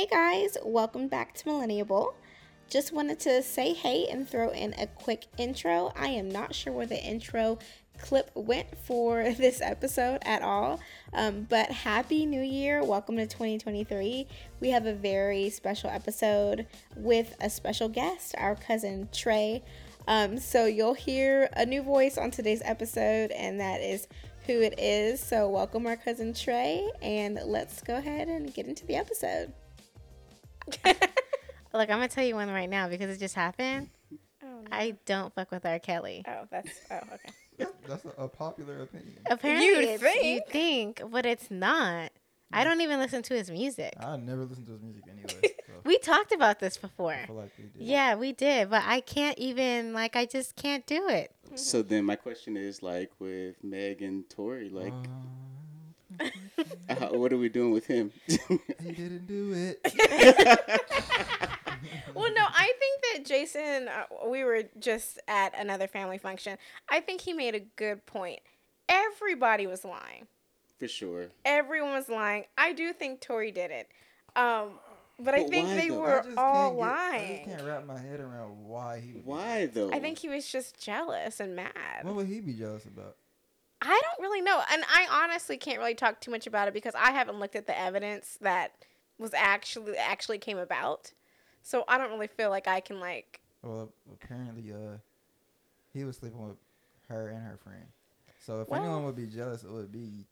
Hey guys, welcome back to Millenniable. Just wanted to say hey and throw in a quick intro. I am not sure where the intro clip went for this episode at all, um, but happy new year. Welcome to 2023. We have a very special episode with a special guest, our cousin Trey. Um, so you'll hear a new voice on today's episode, and that is who it is. So, welcome our cousin Trey, and let's go ahead and get into the episode. Look, I'm gonna tell you one right now because it just happened. Oh, no. I don't fuck with R. Kelly. oh that's oh okay. That's, that's a, a popular opinion. Apparently, You'd it's, you think, but it's not. I don't even listen to his music. I never listened to his music anyway. So We talked about this before. I feel like we did. Yeah, we did, but I can't even like I just can't do it. So then my question is like with Meg and Tory, like Um, uh, what are we doing with him? he didn't do it. Well, no, I think that Jason. Uh, we were just at another family function. I think he made a good point. Everybody was lying. For sure. Everyone was lying. I do think Tory did it. Um, but I think they though? Were just all can't get- I just can't wrap my head around why he. Why though? I think he was just jealous and mad. What would he be jealous about? I don't really know. And I honestly can't really talk too much about it because I haven't looked at the evidence that was actually actually came about. So I don't really feel like I can like Well, apparently, uh, he was sleeping with her and her friend. So if Well- anyone would be jealous, it would be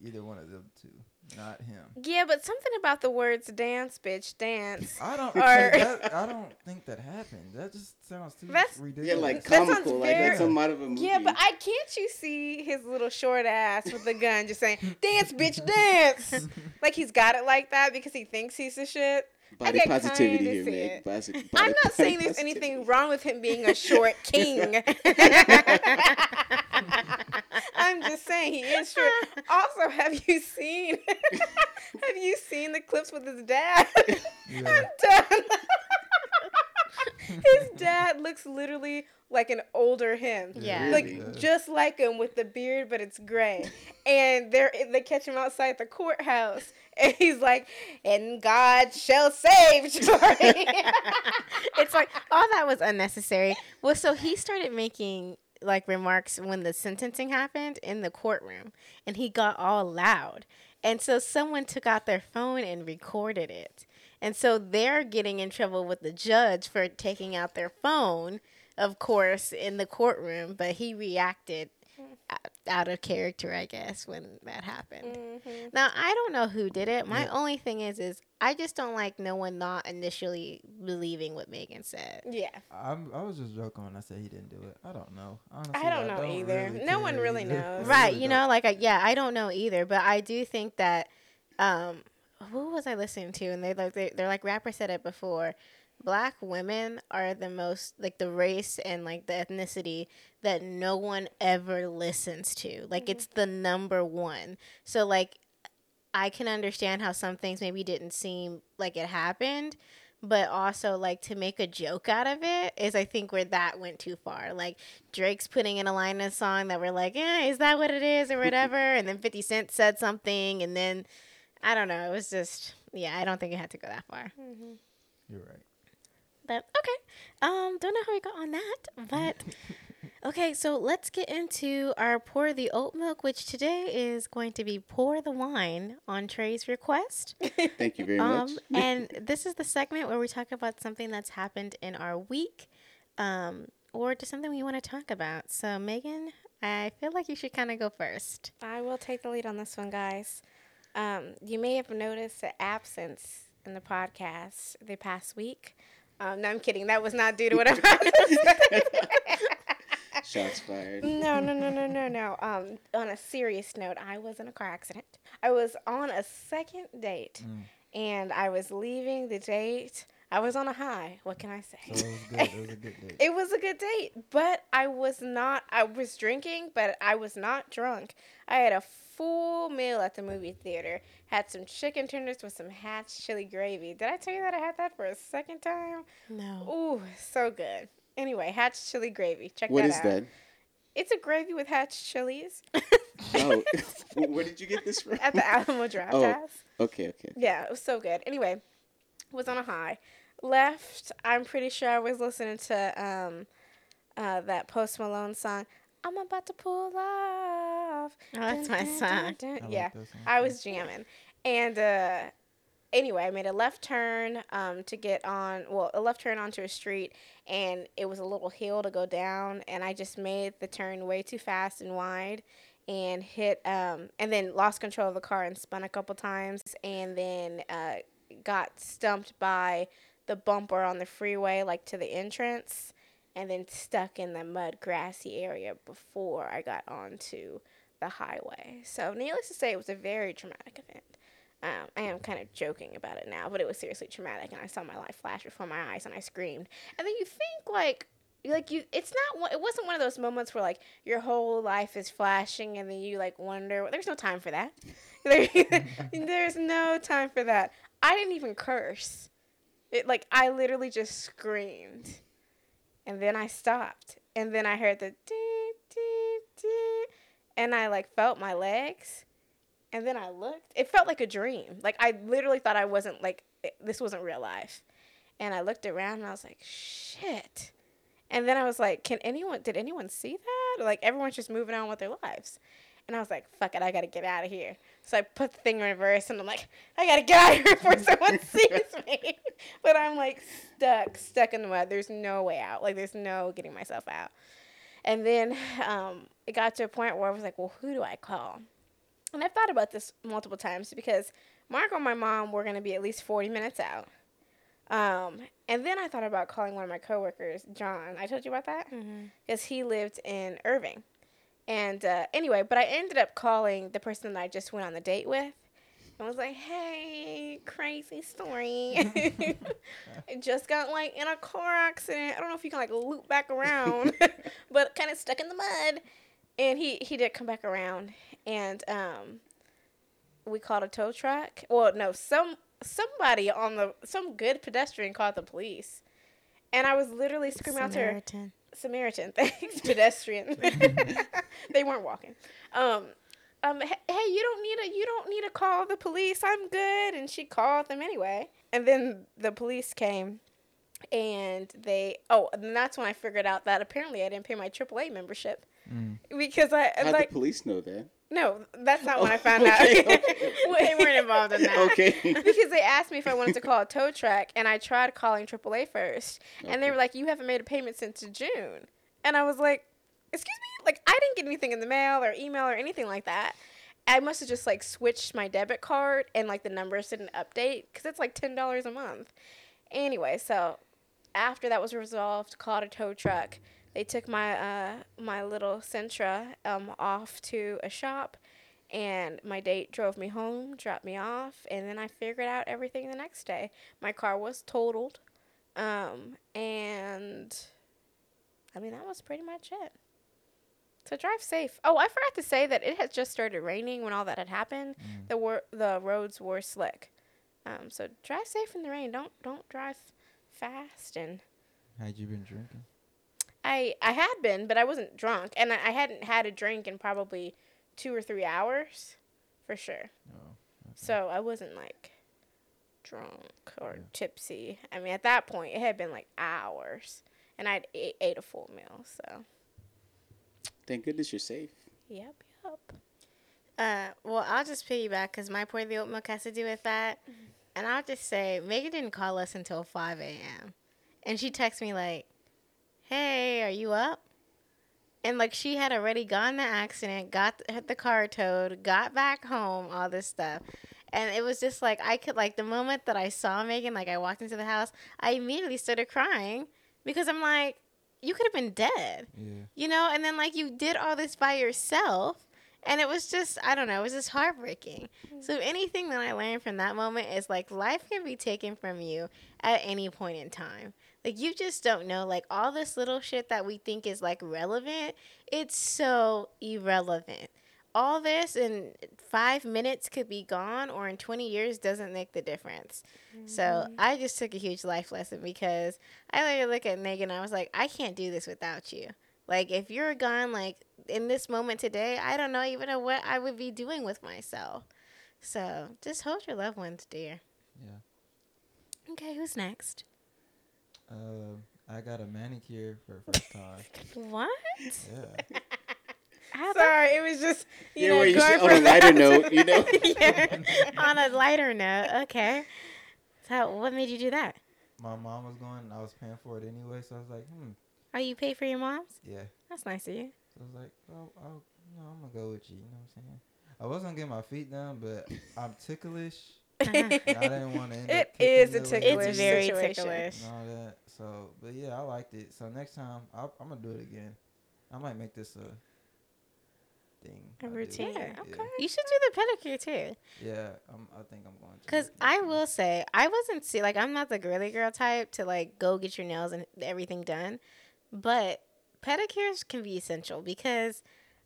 either one of them two, not him. Yeah, but something about the words dance, bitch, dance. I don't. Or- that, I don't think that happened. That just sounds too That's- yeah, ridiculous. like That sounds like very- that's some out of a movie. Yeah, but I can't you see his little short ass with the gun just saying, Dance, bitch, dance. like he's got it like that because he thinks he's the shit. Body can positivity here, see Meg. it. Posi- I'm not saying body there's anything wrong with him being a short king. I'm just saying he is short. Also, have you seen have you seen the clips with his dad? Yeah. I'm done. his dad looks literally like an older him. Yeah. Like Really? just like him with the beard, but it's gray. And they're they catch him outside the courthouse, and he's like, "And God shall save." Tory." it's like all that was unnecessary. Well, so he started making like remarks when the sentencing happened in the courtroom, and he got all loud. And so someone took out their phone and recorded it. And so they're getting in trouble with the judge for taking out their phone, of course, in the courtroom. But he reacted out- out of character, I guess, when that happened. Mhm. Now I don't know who did it. My Yeah. only thing is, is I just don't like no one not initially believing what Megan said. Yeah, I'm, I was just joking when I said he didn't do it. I don't know. Honestly, I don't know either. No one really either. knows. Right? really You don't. know, like I, yeah, I don't know either, but I do think that. um Who was I listening to? And they like they, they're like rapper said it before. Black women are the most like the race and like the ethnicity that no one ever listens to. Like mm-hmm. it's the number one. So like I can understand how some things maybe didn't seem like it happened, but also like to make a joke out of it is I think where that went too far. Like Drake's putting in a line in a song that we're like, yeah, is that what it is or whatever? and then 50 Cent said something, and then I don't know. It was just, yeah, I don't think it had to go that far. Mm-hmm. You're right. But okay. Um, don't know how we got on that, but okay, so let's get into our pour the oat milk, which today is going to be pour the wine on Trey's request. Thank you very Um, much. and this is the segment where we talk about something that's happened in our week, um, or just something we want to talk about. So, Megan, I feel like you should kind of go first. I will take the lead on this one, guys. Um, you may have noticed the absence in the podcast the past week. Um, no, I'm kidding. That was not due to what I'm. Shots fired. no, no, no, no, no, no. Um, on a serious note, I was in a car accident. I was on a second date, Mm. and I was leaving the date. I was on a high. What can I say? So it was good. It was a good date. It was a good date, but I was not. I was drinking, but I was not drunk. I had a full meal at the movie theater. Had some chicken tenders with some Hatch chili gravy. Did I tell you that I had that for a second time? No. Ooh, so good. Anyway, Hatch chili gravy. Check What that is out. What is that? It's a gravy with Hatch chilies Oh, where did you get this from? at the Alamo Draft Oh. House. Okay, okay. Yeah, it was so good. Anyway, was on a high. Left, I'm pretty sure I was listening to um, uh, that Post Malone song. I'm about to pull off. Oh, that's my song. I Yeah, that song. I was jamming, and uh, anyway, I made a left turn um, to get on. Well, a left turn onto a street, and it was a little hill to go down, and I just made the turn way too fast and wide, and hit, um, and then lost control of the car and spun a couple times, and then uh, got stumped by the bumper on the freeway, like to the entrance, and then stuck in the mud, grassy area before I got onto the highway. So, needless to say, it was a very traumatic event. Um, I am kind of joking about it now, but it was seriously traumatic, and I saw my life flash before my eyes, and I screamed. And then you think like, like you, it's not. It wasn't one of those moments where like your whole life is flashing, and then you like wonder. There's no time for that. There's no time for that. I didn't even curse. It like I literally just screamed, and then I stopped, and then I heard the dee dee dee, and I like felt my legs, and then I looked. It felt like a dream. Like I literally thought I wasn't like this wasn't real life, and I looked around and I was like, shit. And then I was like, can anyone? Did anyone see that? Like everyone's just moving on with their lives. And I was like, fuck it, I gotta get out of here. So I put the thing in reverse and I'm like, I gotta get out of here before someone sees me. But I'm like stuck, stuck in the mud. There's no way out. Like there's no getting myself out. And then um, it got to a point where I was like, well, who do I call? And I've thought about this multiple times because Marco and my mom were gonna be at least 40 minutes out. Um, and then I thought about calling one of my coworkers, John. I told you about that? because he lived in Irving. And uh, anyway, but I ended up calling the person that I just went on the date with and was like, hey, crazy story. I just got like in a car accident. I don't know if you can like loop back around, but kind of stuck in the mud. And he, he did come back around and um, we called a tow truck. Well, no, some somebody on the some good pedestrian called the police. And I was literally screaming out to her. Samaritan. Samaritan, thanks, pedestrian. they weren't walking. Um, um, h- hey, you don't need a, you don't need to call the police. I'm good. And she called them anyway. And then the police came, and they, oh, and that's when I figured out that apparently I didn't pay my AAA membership Mm. because I How'd like the police know that? No, that's not when I Oh, found okay, out. okay. they weren't involved in that. Okay. because they asked me if I wanted to call a tow truck, and I tried calling AAA first, and they were like, "You haven't made a payment since June," and I was like, "Excuse me, like I didn't get anything in the mail or email or anything like that." I must have just like switched my debit card and like the numbers didn't update because it's like ten dollars a month. Anyway, so after that was resolved, called a tow truck. They took my uh my little Sentra um off to a shop and my date drove me home, dropped me off, and then I figured out everything the next day. My car was totaled, um, and I mean that was pretty much it. So drive safe. Oh, I forgot to say that it had just started raining when all that had happened. Mm. The wor- the roads were slick, um, so drive safe in the rain. Don't don't drive fast and. Had you been drinking? I I had been, but I wasn't drunk, and I, I hadn't had a drink in probably two or three hours, for sure. Oh. So I wasn't like drunk or Yeah. tipsy. I mean, at that point, it had been like hours, and I'd ate, ate a full meal. So Thank goodness you're safe. yep, yep. Uh, well, I'll just piggyback because my pour the oat milk has to do with that. And I'll just say, Megan didn't call us until 5 a.m. And she texted me, like, hey, are you up? And, like, she had already gone the accident, got the, the car towed, got back home, all this stuff. And it was just like, I could, like, the moment that I saw Megan, like, I walked into the house, I immediately started crying because I'm like, you could have been dead Yeah. you know and then like you did all this by yourself and it was just i don't know it was just heartbreaking mm. so anything that i learned from that moment is like life can be taken from you at any point in time like you just don't know like all this little shit that we think is like relevant it's so irrelevant. All this in five minutes could be gone or in 20 years doesn't make the difference. So mm-hmm. i just took a huge life lesson because i literally look at megan and i was like i can't do this without you. Like if you're gone like in this moment today i don't know even know what i would be doing with myself. So just hold your loved ones dear. Yeah. Okay, who's next? Uh, I got a manicure for the first time. What? Yeah. Sorry, it was just you Yeah, know where you going should- on a lighter that note, you know? Yeah. On a lighter note, okay. So, what made you do that? My mom was going. I was paying for it anyway, so I was like, hmm, Oh, you pay for your mom's? yeah. That's nice of you. So I was like, oh, I'll, you know, I'm gonna go with you. You know what I'm saying? I was gonna get my feet done, but I'm ticklish. Uh-huh. and I didn't want to end It up kicking is a ticklish It's very situation. ticklish. and all that. So, but yeah, I liked it. So next time, I'll, I'm gonna do it again. I might make this a thing. A I do. routine. Yeah. okay. You should do the pedicure too. Yeah, I'm, I think I'm going to. Cause I will say I wasn't see like I'm not the girly girl type to like go get your nails and everything done, but pedicures can be essential because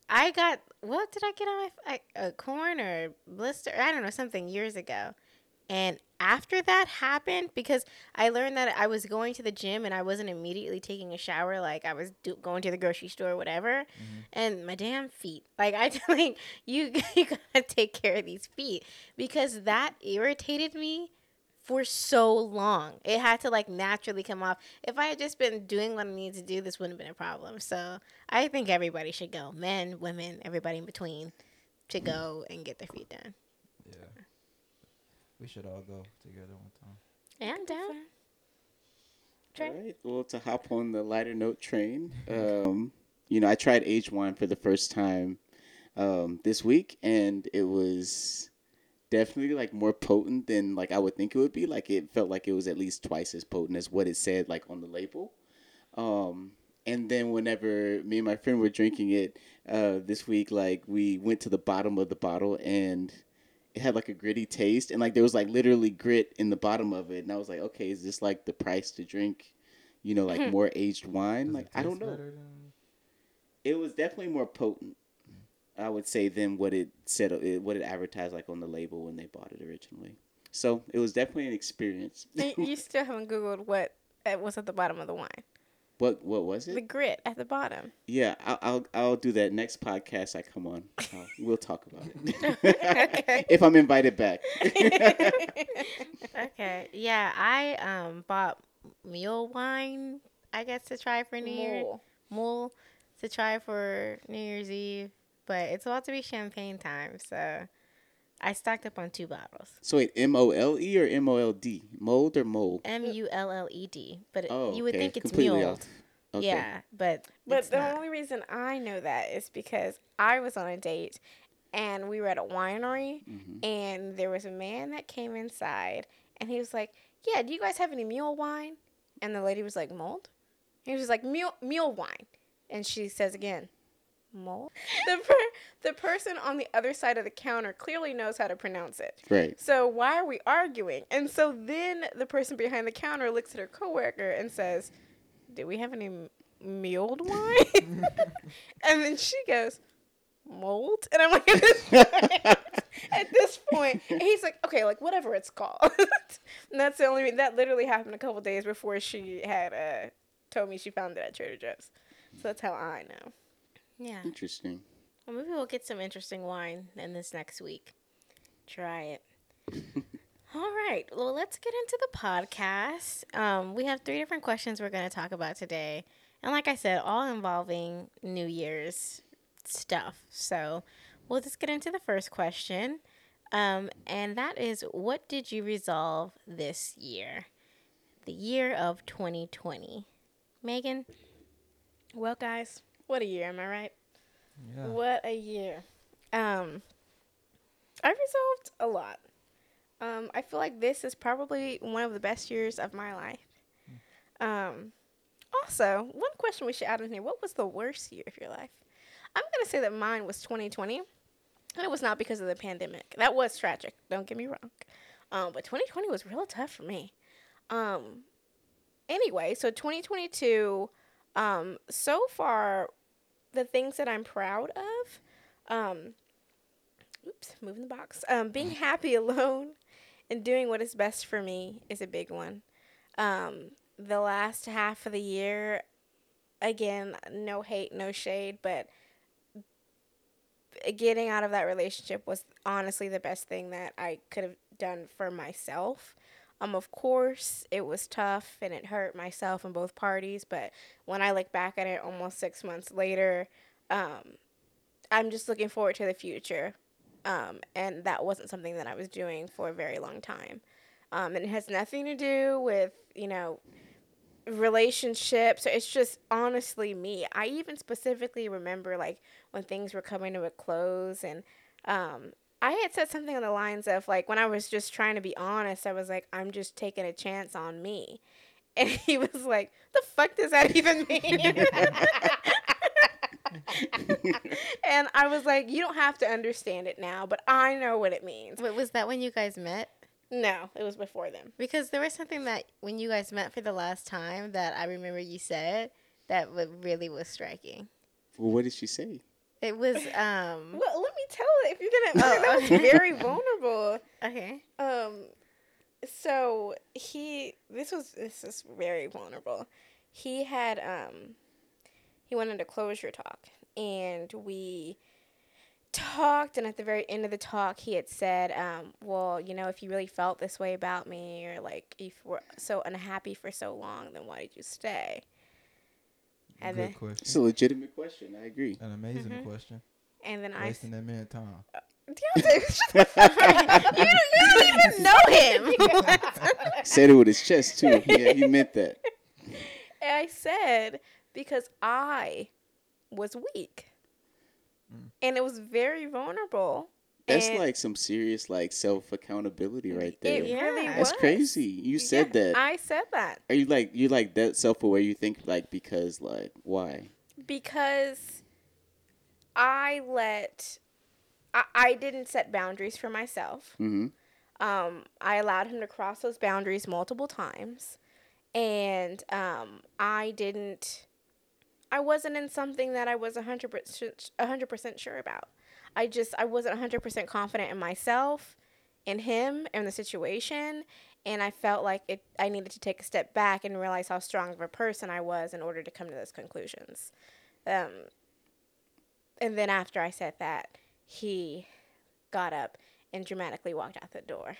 I got what did I get on my I- a corn or blister? I don't know something years ago, and after that happened because I learned that I was going to the gym and I wasn't immediately taking a shower like I was do- going to the grocery store or whatever, Mhm. and my damn feet. Like I like you you gotta take care of these feet. Because that irritated me for so long. It had to like naturally come off. If I had just been doing what I needed to do, this wouldn't have been a problem. So I think everybody should go. Men, women, everybody in between to go and get their feet done. Yeah. We should all go together one time. Yeah, I'm down. Trey? All right. Well, to hop on the lighter note train, um, you know, I tried aged wine for the first time um, this week, and it was definitely like more potent than like I would think it would be. Like it felt like it was at least twice as potent as what it said like on the label. Um, and then whenever me and my friend were drinking it uh, this week, like we went to the bottom of the bottle and it had like a gritty taste and like there was like literally grit in the bottom of it and I was like, okay, is this like the price to drink, you know, like more aged wine? Does like it I don't know. than- It was definitely more potent, I would say, than what it said, what it advertised like on the label when they bought it originally. So it was definitely an experience. you, you still haven't googled what uh, was at the bottom of the wine. what what was it? The grit at the bottom. Yeah, I'll, I'll I'll do that next podcast I come on. I'll- we'll talk about it Okay. if I'm invited back. Okay. Yeah, I um bought mule wine, I guess, to try for New Year. Mole. Mule to try for New Year's Eve. But it's about to be champagne time, so I stocked up on two bottles. so wait, M O L E or M O L D? Mold or mole? M U L L E D. But Oh, you would okay, think it's completely mule. off. Okay. Yeah, but But it's the not. only reason I know that is because I was on a date and we were at a winery Mhm. and there was a man that came inside and he was like, Yeah, do you guys have any mule wine? And the lady was like, Mold? He was just like, Mule, mule wine. And she says again, Mold? The, per- the person on the other side of the counter clearly knows how to pronounce it. Right. So why are we arguing? And so then the person behind the counter looks at her coworker and says, "Do we have any m- mulled wine?" and then she goes, "Mold." And I'm like, at this point, at this point and he's like, "Okay, like whatever it's called." and that's the only that literally happened a couple days before she had uh, told me she found it at Trader Joe's. So that's how I know. Yeah. Interesting. Well, maybe we'll get some interesting wine in this next week. Try it. All right. Well, let's get into the podcast. Um, we have three different questions we're going to talk about today. And like I said, all involving New Year's stuff. So we'll just get into the first question. Um, and that is what did you resolve this year? The year of 2020. Megan? Well, guys, what a year, am I right? Yeah. What a year. Um I resolved a lot. Um I feel like this is probably one of the best years of my life. Um also, one question we should add in here, what was the worst year of your life? I'm going to say that mine was 2020. And it was not because of the pandemic. That was tragic, don't get me wrong. Um but 2020 was real tough for me. Um anyway, so 2022 um so far the things that I'm proud of, um, oops, moving the box. Um, being happy alone and doing what is best for me is a big one. Um, the last half of the year, again, no hate, no shade, but getting out of that relationship was honestly the best thing that I could have done for myself. Um, of course, it was tough and it hurt myself and both parties. But when I look back at it almost six months later, um, I'm just looking forward to the future. Um, and that wasn't something that I was doing for a very long time. Um, and it has nothing to do with, you know, relationships. It's just honestly me. I even specifically remember like when things were coming to a close and um, I had said something on the lines of like when I was just trying to be honest, I was like, I'm just taking a chance on me. And he was like, The fuck does that even mean? and I was like, You don't have to understand it now, but I know what it means. Wait, was that when you guys met? No, it was before them. Because there was something that when you guys met for the last time that I remember you said that really was striking. Well, what did she say? It was um Well, let me tell it if you're gonna. that was very vulnerable. okay. Um, so he this was this is very vulnerable. He had um, he wanted a closure talk, and we talked. And at the very end of the talk, he had said, um, "Well, you know, if you really felt this way about me, or like if we're so unhappy for so long, then why did you stay?" And Good then question. It's a legitimate question. I agree. An amazing Mhm. question. and then I Wasting that man time. Deontay, shut the fuck up. you, don't, you don't even know him. Said it with his chest too. Yeah, he meant that. And I said because I was weak. And it was very vulnerable. That's And like some serious like self accountability right there. It really Yeah. That's was. crazy. You said Yeah, that. I said that Are you like you like that self aware? You think like because like why? because I let I, I didn't set boundaries for myself. Mm-hmm. Um, I allowed him to cross those boundaries multiple times, and um, I didn't. I wasn't in something that I was hundred percent hundred percent sure about. I just I wasn't hundred percent confident in myself, in him, in the situation, and I felt like it. I needed to take a step back and realize how strong of a person I was in order to come to those conclusions. Um, and then after I said that, he got up and dramatically walked out the door.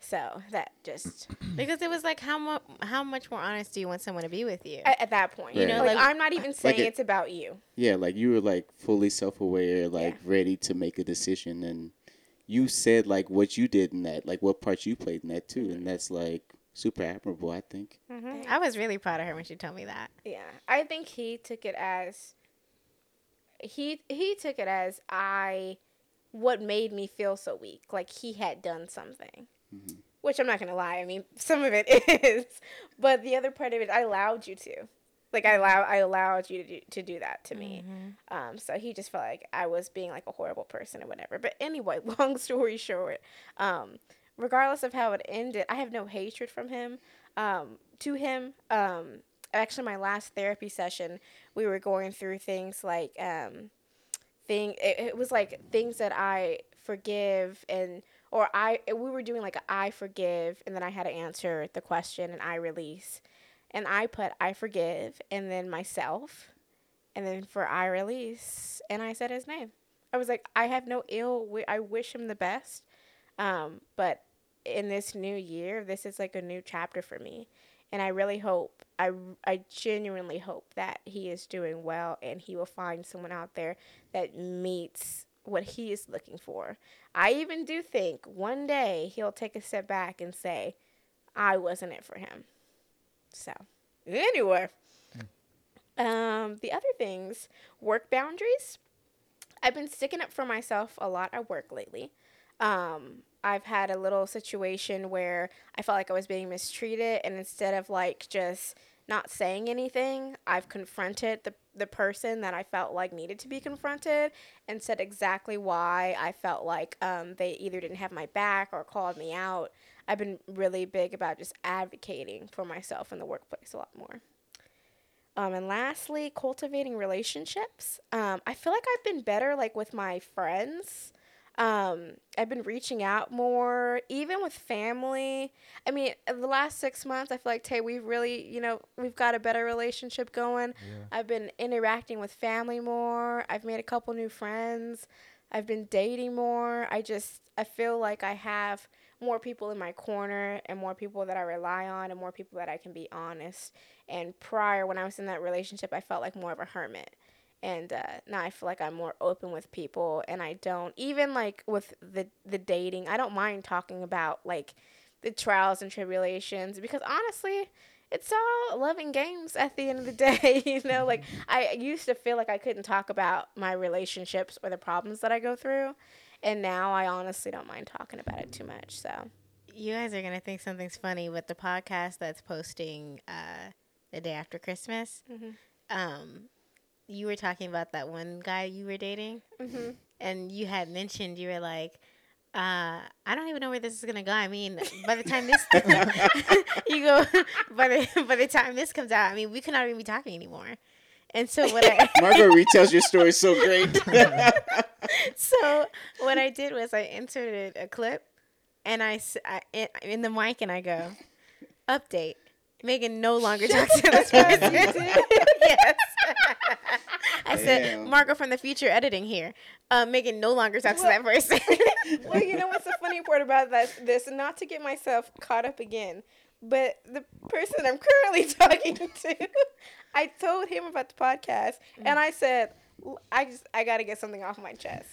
So that just Because it was like how much how much more honest do you want someone to be with you? at, at that point, you know, Like- like, I'm not even saying it- it's about you. Yeah, like you were like fully self aware, like Yeah. ready to make a decision, and you said like what you did in that, like what part you played in that too, and that's like super admirable. I think. Mm-hmm. I was really proud of her when she told me that. Yeah, I think he took it as he he took it as I what made me feel so weak, like he had done something. Which I'm not gonna lie. I mean, some of it is, but the other part of it, I allowed you to. Like I allow, I allowed you to do, to do that to me. Um, so he just felt like I was being like a horrible person or whatever. But anyway, long story short, um, regardless of how it ended, I have no hatred from him. Um, to him, um, actually, my last therapy session, we were going through things like um, thing. It, it was like things that I forgive and or I we were doing like a I forgive and then I had to answer the question and I release. And I put I forgive and then myself and then for I release and I said his name. I was like I have no ill wi- I wish him the best. Um but in this new year, this is like a new chapter for me. And I really hope, I, I genuinely hope that he is doing well and he will find someone out there that meets what he is looking for. I even do think one day he'll take a step back and say, I wasn't it for him. So, anyway, um, the other things, work boundaries. I've been sticking up for myself a lot at work lately. Um, I've had a little situation where I felt like I was being mistreated, and instead of like just not saying anything, I've confronted the, the person that I felt like needed to be confronted and said exactly why I felt like um, they either didn't have my back or called me out. I've been really big about just advocating for myself in the workplace a lot more. Um, and lastly, cultivating relationships. Um, I feel like I've been better like with my friends. Um, I've been reaching out more, even with family. I mean, the last six months, I feel like Tay, we've really, you know, we've got a better relationship going. Yeah. I've been interacting with family more. I've made a couple new friends. I've been dating more. I just, I feel like I have more people in my corner and more people that I rely on and more people that I can be honest. And prior, when I was in that relationship, I felt like more of a hermit. And uh, now I feel like I'm more open with people, and I don't even like with the the dating. I don't mind talking about like the trials and tribulations because honestly, it's all loving games at the end of the day. you know, like I used to feel like I couldn't talk about my relationships or the problems that I go through, and now I honestly don't mind talking about it too much. So you guys are gonna think something's funny with the podcast that's posting uh, the day after Christmas. Mm-hmm. Um, you were talking about that one guy you were dating, mm-hmm. and you had mentioned you were like. Uh, I don't even know where this is gonna go. I mean, by the time this you go, by the by the time this comes out, I mean, we cannot even be talking anymore. And so what I Margot retells your story so great. so what I did was I inserted a clip, and I, I in the mic, and I go, update. Megan no longer talks to this person. Yes. I said, Margot from the future editing here. Uh, Megan no longer talks well, to that person. well, you know what's the funny part about that? This, not to get myself caught up again, but the person I'm currently talking to, I told him about the podcast, mm. and I said, I just I got to get something off my chest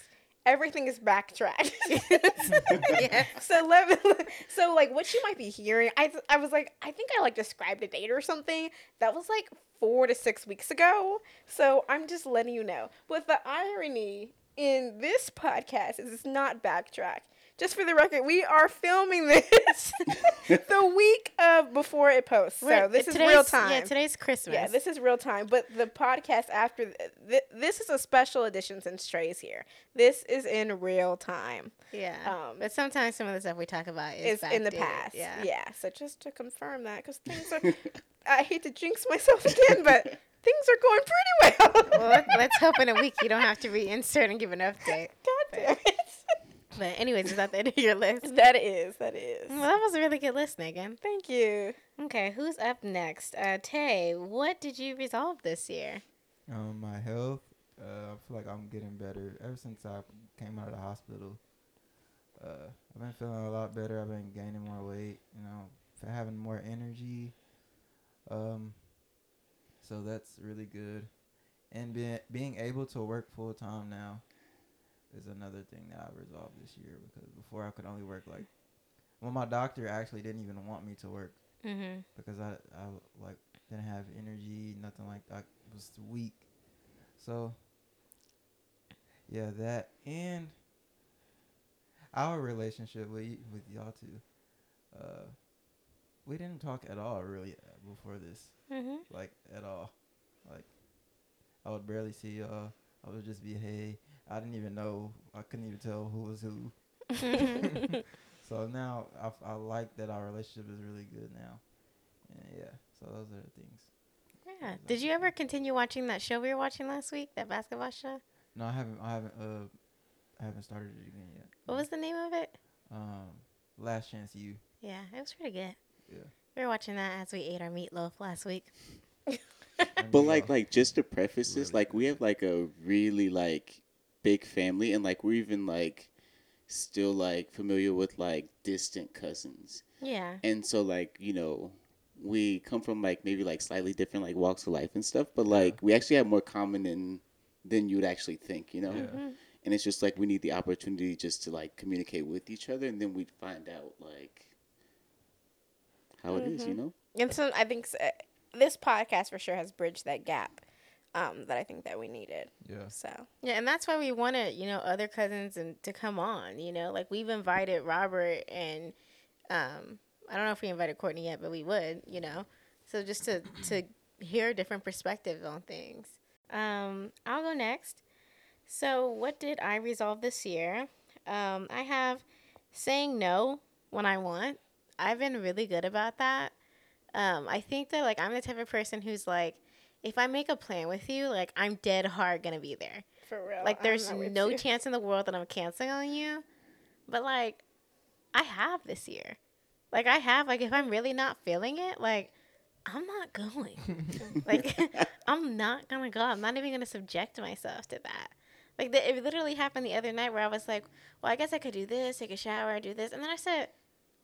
everything is backtracked. yeah. So let so like what you might be hearing, I I was like I think I like described a date or something that was like four to six weeks ago. So I'm just letting you know. But the irony in this podcast is it's not backtracked just for the record, we are filming this the week of before it posts. So We're, this is real time. Yeah, today's Christmas. Yeah, this is real time. But the podcast after th- this is a special edition since Trey's here. This is in real time. Yeah. Um, but sometimes some of the stuff we talk about is, is in the past. Yeah. Yeah. So just to confirm that, because things are. I hate to jinx myself again, but things are going pretty well. well, let's hope in a week you don't have to reinsert and give an update. God damn it. But anyways, is that the end of your list? That is. That is. Well, that was a really good list, Megan. Thank you. Okay, who's up next? Uh, Tay, what did you resolve this year? Um, my health. Uh, I feel like I'm getting better ever since I came out of the hospital. Uh, I've been feeling a lot better. I've been gaining more weight. You know, having more energy. Um, so that's really good, and being being able to work full time now is another thing that I resolved this year because before I could only work like, well, my doctor actually didn't even want me to work mm-hmm. because I I like didn't have energy, nothing like that. I was weak, so yeah, that and our relationship with with y'all two, uh, we didn't talk at all really uh, before this, mm-hmm. like at all, like I would barely see y'all. I would just be hey I didn't even know. I couldn't even tell who was who. so now I, I like that our relationship is really good now. And yeah, so those are the things. Yeah. Did you ever continue watching that show we were watching last week, that basketball show? No, I haven't. I haven't. Uh, I haven't started it again yet. What was the name of it? Um, Last Chance U. Yeah, it was pretty good. Yeah. We were watching that as we ate our meatloaf last week. but like, like just to preface this, like we have like a really like big family and like we're even like still like familiar with like distant cousins. Yeah. And so like, you know, we come from like maybe like slightly different like walks of life and stuff, but like we actually have more common than than you'd actually think, you know? Yeah. Mm-hmm. And it's just like we need the opportunity just to like communicate with each other and then we'd find out like how mm-hmm. it is, you mm-hmm. know? And so I think so, this podcast for sure has bridged that gap um, that I think that we needed. Yeah. So. Yeah, and that's why we wanted you know other cousins and to come on. You know, like we've invited Robert and um, I don't know if we invited Courtney yet, but we would. You know, so just to to hear different perspectives on things. Um, I'll go next. So, what did I resolve this year? Um, I have saying no when I want. I've been really good about that. Um, I think that like I'm the type of person who's like if I make a plan with you, like I'm dead hard gonna be there. For real. Like there's no you. chance in the world that I'm canceling on you. But like I have this year. Like I have like if I'm really not feeling it, like I'm not going. like I'm not gonna go. I'm not even gonna subject myself to that. Like the, it literally happened the other night where I was like, well, I guess I could do this, take a shower, do this, and then I said,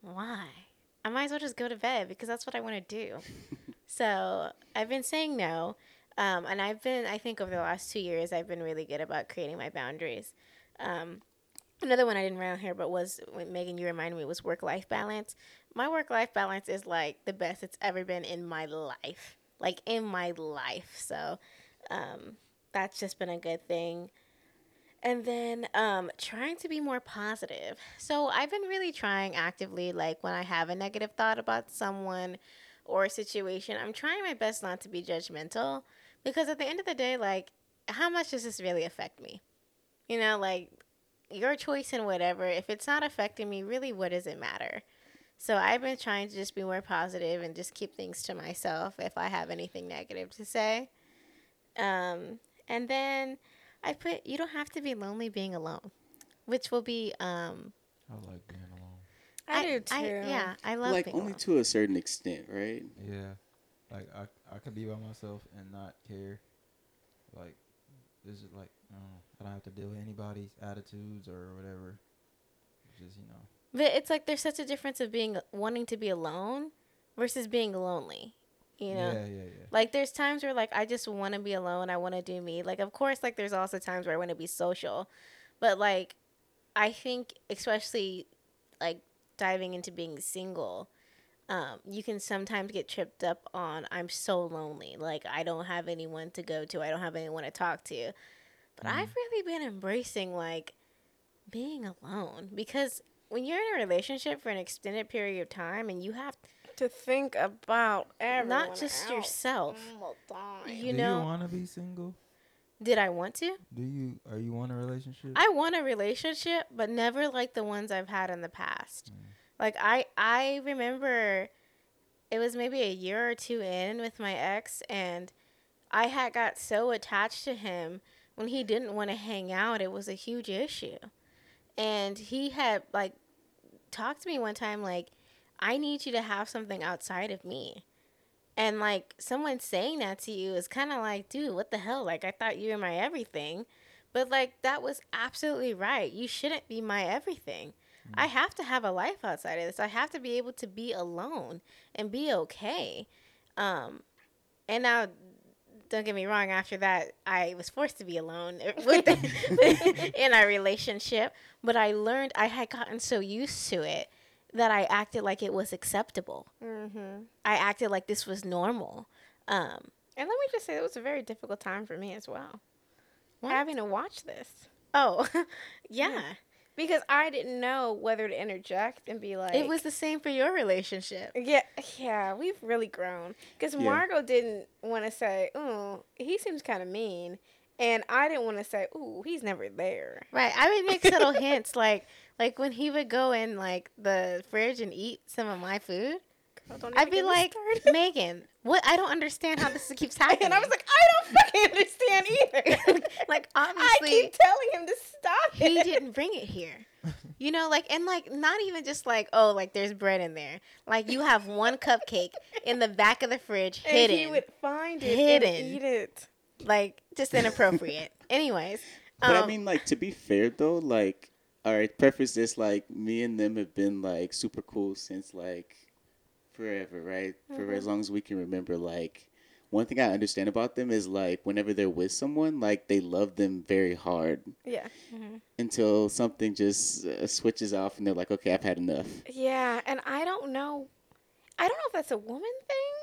why? I might as well just go to bed because that's what I want to do. so I've been saying no. Um, and I've been, I think over the last two years, I've been really good about creating my boundaries. Um, another one I didn't write on here, but was Megan, you reminded me, was work life balance. My work life balance is like the best it's ever been in my life, like in my life. So um, that's just been a good thing. And then um, trying to be more positive. So I've been really trying actively, like when I have a negative thought about someone or a situation, I'm trying my best not to be judgmental because at the end of the day, like, how much does this really affect me? You know, like your choice and whatever, if it's not affecting me, really, what does it matter? So I've been trying to just be more positive and just keep things to myself if I have anything negative to say. Um, and then I put you don't have to be lonely being alone, which will be um. I like being alone. I, do too. yeah, I love like being only alone. to a certain extent, right? Yeah, like I I could be by myself and not care. Like this is like I don't know. I don't have to deal with anybody's attitudes or whatever. Just you know. But it's like there's such a difference of being wanting to be alone versus being lonely. You know. Yeah, yeah, yeah. Like there's times where like I just want to be alone. I want to do me. Like of course like there's also times where I want to be social, but like I think especially like diving into being single, um, you can sometimes get tripped up on I'm so lonely. Like I don't have anyone to go to. I don't have anyone to talk to. But I've really been embracing like being alone because when you're in a relationship for an extended period of time and you have To think about everyone not just else yourself. all the time. You Do know, you want to be single? did I want to? Do you are you want a relationship? I want a relationship, but never like the ones I've had in the past. Like I I remember it was maybe a year or two in with my ex and I had got so attached to him when he didn't want to hang out, it was a huge issue. And he had like talked to me one time like I need you to have something outside of me. And like someone saying that to you is kind of like, dude, what the hell? Like I thought you were my everything. But like that was absolutely right. You shouldn't be my everything. I have to have a life outside of this. I have to be able to be alone and be okay. Um and now don't get me wrong, after that I was forced to be alone with in our relationship, but I learned I had gotten so used to it that I acted like it was acceptable. Mm-hmm. I acted like this was normal. Um, And let me just say, it was a very difficult time for me as well. What? Having to watch this. oh, yeah. Because I didn't know whether to interject and be like, It was the same for your relationship. Yeah, yeah, we've really grown. Because Yeah. Margot didn't want to say, "Ooh, he seems kind of mean," and I didn't want to say, "Ooh, he's never there." Right. I would make subtle hints like like when he would go in like the fridge and eat some of my food. Girl, don't I'd be like. Megan, what? I don't understand how this keeps happening. and I was like, I don't fucking understand either. like obviously, I obviously keep telling him to stop he it. didn't bring it here. You know, like and like not even just like oh like there's bread in there. Like you have one cupcake in the back of the fridge And hidden. he would find it Hidden. and eat it. like just inappropriate. Anyways, But I um, mean, like to be fair though, like all right, preface this like me and them have been like super cool since like forever, right? For as long as we can remember. Like one thing I understand about them is like whenever they're with someone, like they love them very hard Yeah. until something just uh, switches off and they're like, okay, I've had enough. Yeah, and I don't know. I don't know if that's a woman thing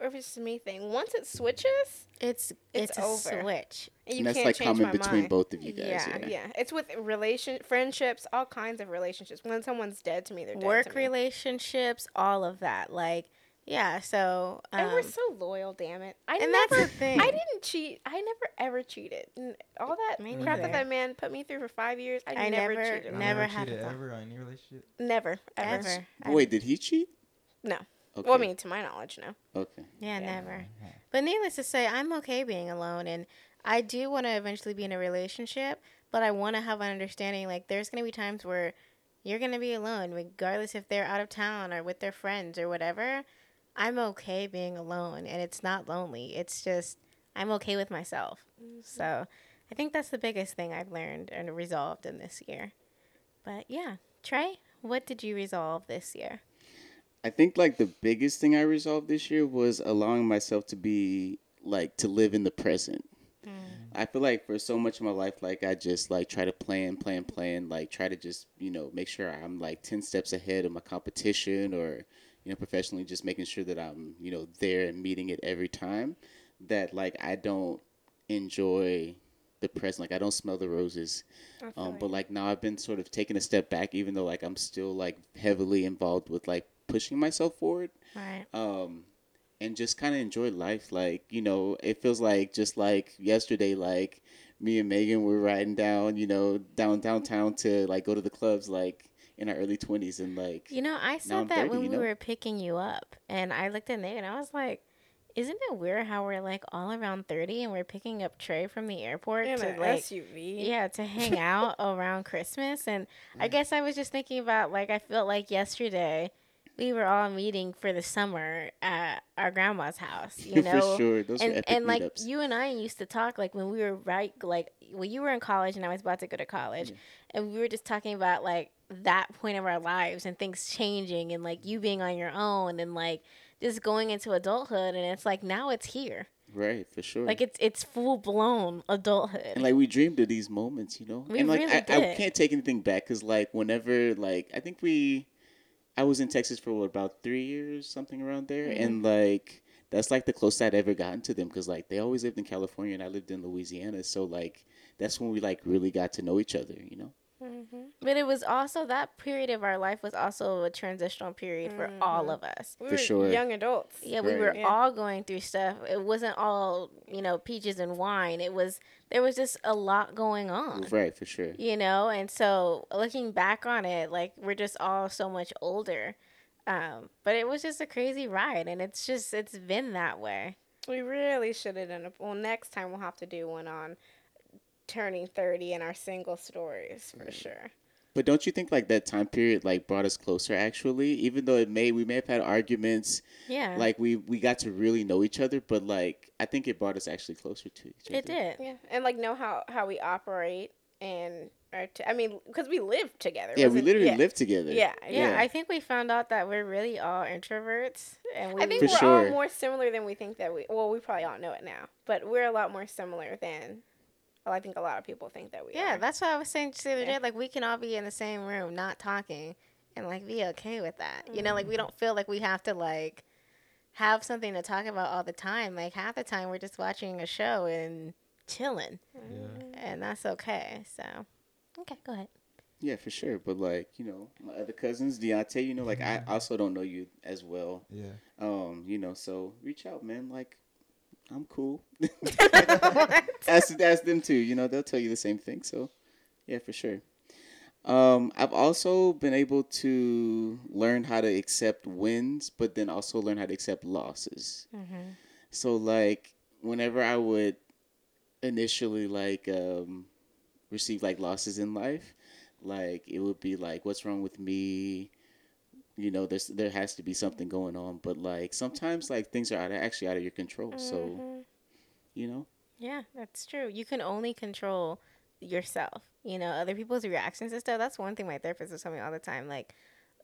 or if it's just a me thing. Once it switches, it's it's it's, a over. switch. you and that's can't like change common my between mind. both of you guys. yeah, Yeah, yeah, It's with relation, friendships, all kinds of relationships. When someone's dead to me, they're dead Work to me. relationships, all of that. Like yeah, so um, and we're so loyal. Damn it! I and never, that's the thing. I didn't cheat. I never ever cheated. N- All that Me crap neither. that that man put me through for five years, I, I never, never- cheated. on never him. had cheated a ever on any relationship. never, ever. ever. Wait, did he cheat? No. Okay. Well, I mean, to my knowledge, no. okay. Yeah, Yeah. never. But needless to say, I'm okay being alone, and I do want to eventually be in a relationship. But I want to have an understanding. Like, there's gonna be times where you're gonna be alone, regardless if they're out of town or with their friends or whatever. I'm okay being alone, and it's not lonely. It's just I'm okay with myself. Mm-hmm. So I think that's the biggest thing I've learned and resolved in this year. But yeah, Trey, What did you resolve this year? I think like the biggest thing I resolved this year was allowing myself to be like to live in the present. I feel like for so much of my life, like I just like try to plan, plan, plan, like try to just you know make sure I'm like ten steps ahead of my competition, or you know professionally, just making sure that I'm you know there and meeting it every time. That like I don't enjoy the present, like I don't smell the roses. Um, but like now I've been sort of taking a step back, even though like I'm still like heavily involved with like pushing myself forward Right. um, and just kind of enjoy life. Like you know, it feels like just like yesterday, like me and Megan were riding down, you know, down downtown to like go to the clubs, like in our early twenties, and like You know, I said that 30, when you we know? were picking you up, and I looked at Nate and I was like, "Isn't it weird how we're like all around thirty and we're picking up Trey from the airport In to an like, SUV. yeah, to hang out around Christmas?" And I guess I was just thinking about like I felt like yesterday we were all meeting for the summer at our grandma's house. You know, for sure, those and and like meetups. you and I used to talk like when we were right like when you were in college and I was about to go to college, mm-hmm. and we were just talking about like that point of our lives and things changing and like you being on your own and like just going into adulthood and it's like now it's here right, for sure. like it's it's full blown adulthood. and like we dreamed of these moments, you know. We and like really I, I can't take anything back because like whenever like I think we, I was in Texas for what, about three years, something around there, Mm-hmm. and like that's like the closest I'd ever gotten to them because like they always lived in California and I lived in Louisiana, so like that's when we like really got to know each other, you know. But it was also that period of our life was also a transitional period for all of us. We For were sure. young adults. Yeah, we Right. were Yeah. all going through stuff. It wasn't all, you know, peaches and wine. It was there was just a lot going on. Right, for sure. You know, and so looking back on it, like we're just all so much older. Um, but it was just a crazy ride and it's just it's been that way. We really should have done a well next time we'll have to do one on turning thirty and our single stories for sure. But don't you think like that time period like brought us closer actually? Even though it may we may have had arguments, Yeah. like we we got to really know each other, but like I think it brought us actually closer to each other. it did. Yeah, and like know how how we operate and our t- I mean because we lived together. Yeah, we literally yeah. lived together. Yeah, Yeah, Yeah. I think we found out that we're really all introverts and we I think For we're sure. all more similar than we think that we. Well, we probably all know it now, but we're a lot more similar than. Well, I think a lot of people think that we Yeah, are. that's what I was saying just the other Yeah. day. Like we can all be in the same room, not talking, and like be okay with that. You know, like we don't feel like we have to like have something to talk about all the time. Like half the time we're just watching a show and chilling, Yeah. and that's okay. So, okay, go ahead. Yeah, for sure. But like, you know, my other cousins, Deontay, you know, like I also don't know you as well. Yeah. Um, you know, so reach out, man. Like, I'm cool. ask ask them too. You know, they'll tell you the same thing. So, yeah, for sure. Um, I've also been able to learn how to accept wins, but then also learn how to accept losses. So, like, whenever I would initially like um, receive like losses in life, like it would be like, "What's wrong with me?" You know, there's there has to be something going on, but like sometimes like things are out actually out of your control. So, you know, Yeah, that's true. You can only control yourself. You know, other people's reactions and stuff. That's one thing my therapist is telling me all the time. Like,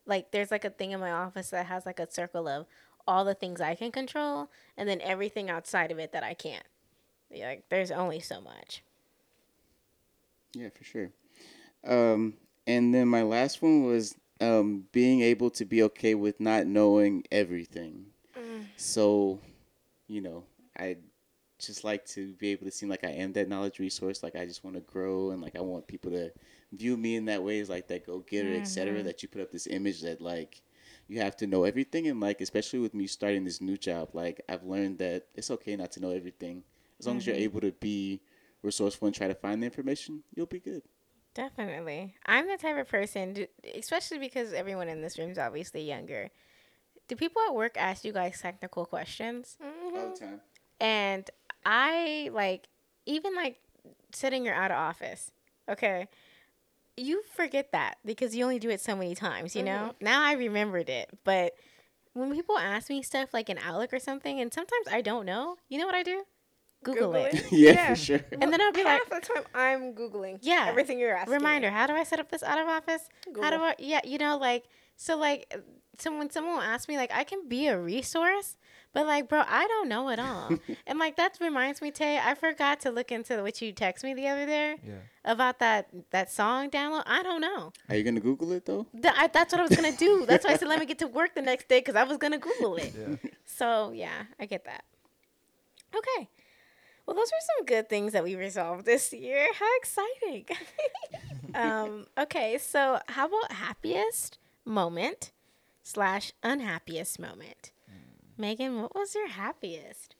like there's like a thing in my office that has like a circle of all the things I can control, and then everything outside of it that I can't. Like there's only so much. Yeah, for sure. Um, and then my last one was um, being able to be okay with not knowing everything. Mm. So, you know, I just like to be able to seem like I am that knowledge resource. Like I just want to grow and like I want people to view me in that way as like that go getter, et cetera. Mm-hmm. That you put up this image that like you have to know everything and like especially with me starting this new job, like I've learned that it's okay not to know everything. As long as you're mm-hmm. able to be resourceful and try to find the information, you'll be good. Definitely. I'm the type of person, especially because everyone in this room is obviously younger. Do people at work ask you guys technical questions? All the mm-hmm. time. And I like even like sitting you're out of office. Okay. You forget that because you only do it so many times, you know? Mm-hmm. Now I remembered it. But when people ask me stuff like an Outlook or something, and sometimes I don't know, you know what I do? Google, Google it. it. yeah, Yeah. for sure. And then I'll be like, half the time I'm googling. Yeah. everything you're asking. me. reminder, how do I set up this out of office? How do I, yeah, you know, like, so like, so when someone asks me, like, I can be a resource, but like, bro, I don't know it all. and like, that reminds me, Tay, I forgot to look into what you text me the other day Yeah. about that, that song download. I don't know. Are you gonna Google it though? Th- I, that's what I was going to do. That's why I said, let me get to work the next day because I was going to Google it. Yeah. So yeah, I get that. Okay. Well, those were some good things that we resolved this year. How exciting. um, okay, so how about happiest moment slash unhappiest moment? Megan, what was your happiest?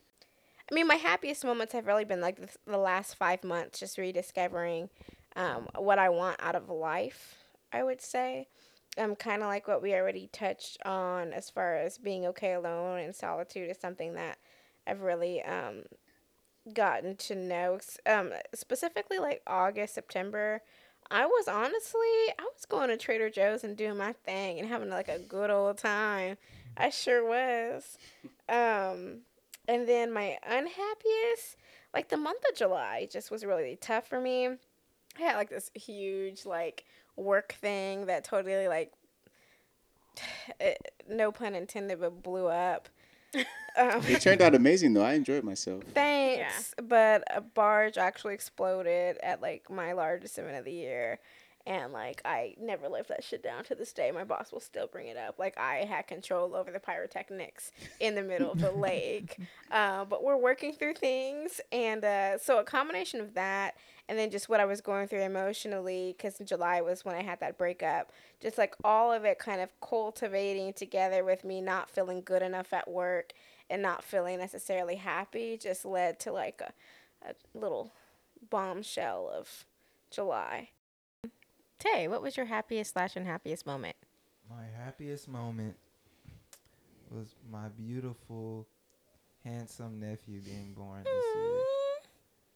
I mean, my happiest moments have really been like the, the last five months, just rediscovering um, what I want out of life. I would say, um, kind of like what we already touched on as far as being okay alone and solitude is something that I've really um, gotten to know. Um, specifically, like August, September. I was honestly, I was going to Trader Joe's and doing my thing and having like a good old time. I sure was. Um, and then my unhappiest, like the month of July, just was really tough for me. I had like this huge like work thing that totally like, it, no pun intended, but blew up. Um, It turned out amazing though. I enjoyed myself. Thanks. But a barge actually exploded at like my largest event of the year. And like I never lived that shit down to this day. My boss will still bring it up. Like I had control over the pyrotechnics in the middle of the lake. Uh, but we're working through things, and uh, so a combination of that, and then just what I was going through emotionally, because July was when I had that breakup. Just like all of it, kind of cultivating together with me not feeling good enough at work and not feeling necessarily happy just led to like a, a little bombshell of July. Tay, what was your happiest slash unhappiest moment? My happiest moment was my beautiful, handsome nephew being born this year.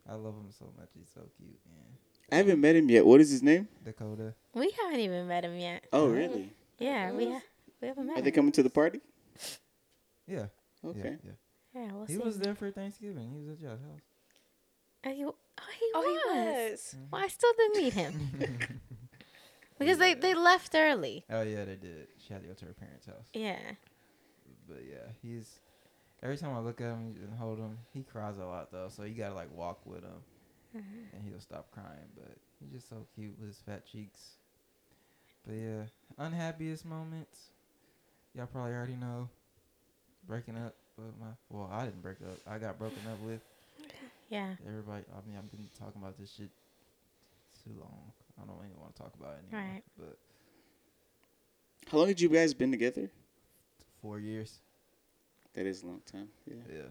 I love him so much. He's so cute, man. I haven't met him yet. What is his name? Dakota. We haven't even met him yet. Oh, really? Yeah, we ha- we haven't met Are they coming to the party? Yeah. Okay. Yeah. Yeah, we'll He see. was there for Thanksgiving. He was at y'all's house. Oh, he, oh, he Oh, was. he was. Well, I still didn't meet him because they, they left early. Oh yeah, they did. She had to go to her parents' house. Yeah. But yeah, he's every time I look at him and hold him, he cries a lot though. So you gotta like walk with him, Mm-hmm. and he'll stop crying. But he's just so cute with his fat cheeks. But yeah, unhappiest moments. Y'all probably already know. Breaking up with my well, I didn't break up. I got broken up with. Yeah. Everybody, I mean, I've been talking about this shit too long. I don't even want to talk about it anymore. Right. But How long had you guys been together? four years. That is a long time. Yeah. Yeah.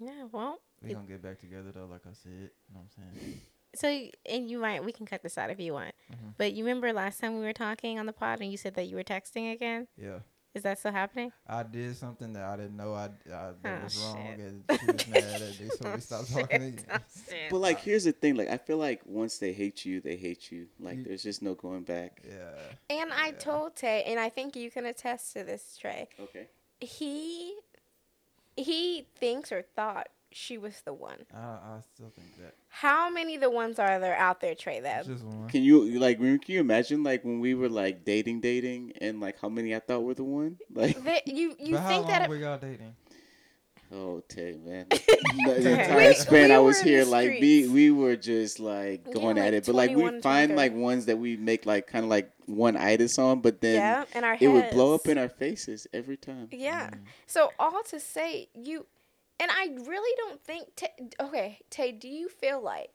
Yeah. Well, We It- gonna get back together though, like I said. You know what I'm saying? so and you might we can cut this out if you want, Mhm. but you remember last time we were talking on the pod and you said that you were texting again. Yeah. Is that still happening? I did something that I didn't know I, I that Oh, was wrong, shit. and she was mad at me, so we oh, stopped talking again. Oh, but like, here's the thing. Like, I feel like once they hate you, they hate you. Like, You- there's just no going back. Yeah. And I told Tay, and I think you can attest to this, Trey. Okay. He he thinks or thought she was the one. I I still think that. How many the ones are there out there, Trey? That just one. Can you like? Can you imagine like when we were like dating, dating, and like how many I thought were the one? Like, that you you but how think long that were y'all dating? oh, Tay, man. We- the entire span we I was here, like we we were just like Yeah, going like at it. But like we find like ones that we make like kind of like one itis on, but then yeah, in our it would blow up in our faces every time. Yeah. Mm. So all to say, you, and I really don't think. Tay, okay, Tay, do you feel like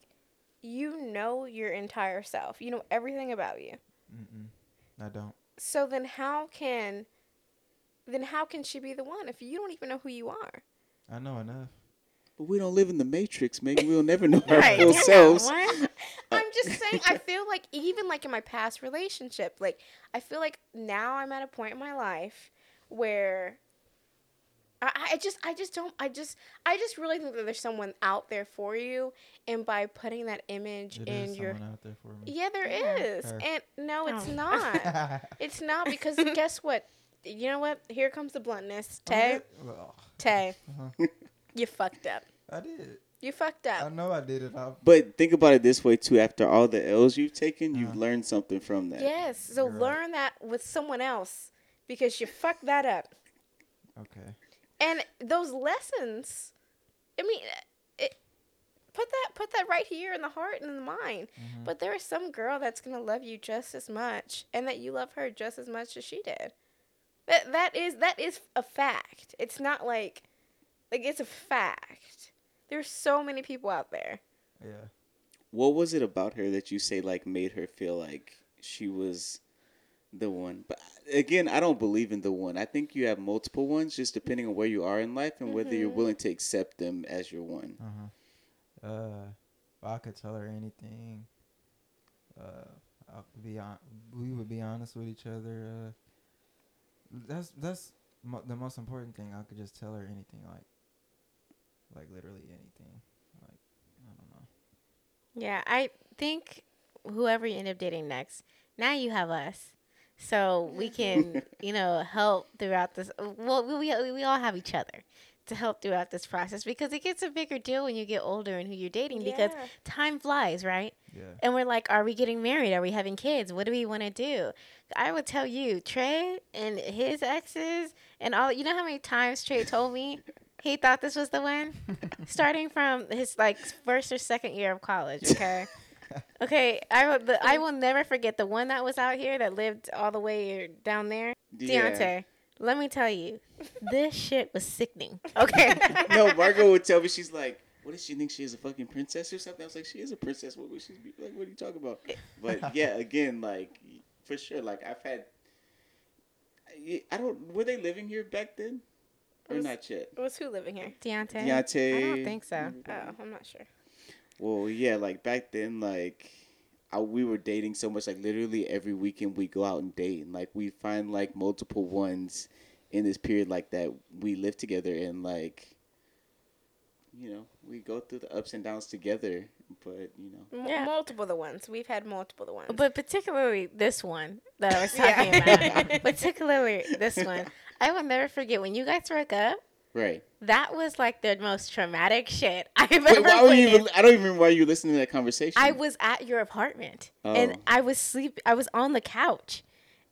you know your entire self? You know everything about you. Mm-mm. I don't. So then, how can, then how can she be the one if you don't even know who you are? I know enough. But we don't live in the matrix, Maybe We'll never know our Right, full selves. what? I'm just saying. I feel like even like in my past relationship, like I feel like now I'm at a point in my life where. I, I just I just don't I just I just really think that there's someone out there for you and by putting that image It in is your someone out there for me. Yeah, there Yeah. is. Her. And no, it's Oh. not. It's not because guess what? You know what? Here comes the bluntness. Tay, Well, Tay, uh-huh. you fucked up. I did. You fucked up. I know I did it. I, But think about it this way too. After all the L's you've taken, you've Uh-huh. learned something from that. Yes. So You're right. learn that with someone else because you fucked that up. okay. And those lessons, I mean, it, put that put that right here in the heart and in the mind. Mhm. But there is some girl that's gonna love you just as much, and that you love her just as much as she did. That that is that is a fact. It's not like, like it's a fact. There's so many people out there. Yeah. What was it about her that you say like made her feel like she was the one? But again, I don't believe in the one. I think you have multiple ones, just depending on where you are in life and whether you're Mhm. willing to accept them as your one. Uh huh. Uh, if I could tell her anything, uh, I could be on. We would be honest with each other. Uh, that's that's mo- the most important thing. I could just tell her anything, like, like literally anything. Like, I don't know. Yeah, I think whoever you end up dating next, now you have us. So we can, you know, help throughout this. Well, we, we, we all have each other to help throughout this process because it gets a bigger deal when you get older and who you're dating because time flies, right? Yeah. And we're like, are we getting married? Are we having kids? What do we want to do? I would tell you, Trey and his exes and all. You know how many times Trey told me he thought this was the one, starting from his like first or second year of college. Okay. Okay, I will. I will never forget the one that was out here that lived all the way down there. Yeah. Deontay, let me tell you, this shit was sickening. Okay. no, Margot would tell me she's like, "What does she think she is a fucking princess or something?" I was like, "She is a princess. What would she be like? What are you talking about?" But yeah, again, like for sure, like I've had. I- I don't. Were they living here back then, or Was- not yet? was who living here? Deontay. Deontay. I don't think so. Oh, I'm not sure. Well, yeah, like back then, like I, we were dating so much. Like literally every weekend we go out and date, and like we find like multiple ones in this period like that. We live together, and like you know we go through the ups and downs together. But you know, Yeah. Multiple the ones. We've had multiple the ones. But particularly this one that I was talking Yeah. about. particularly this one. I will never forget when you guys broke up. Right? That was like the most traumatic shit I've Wait, ever why were you? Even, I don't even remember why you were listening to that conversation. I was at your apartment and Oh. I was sleep. I was on the couch,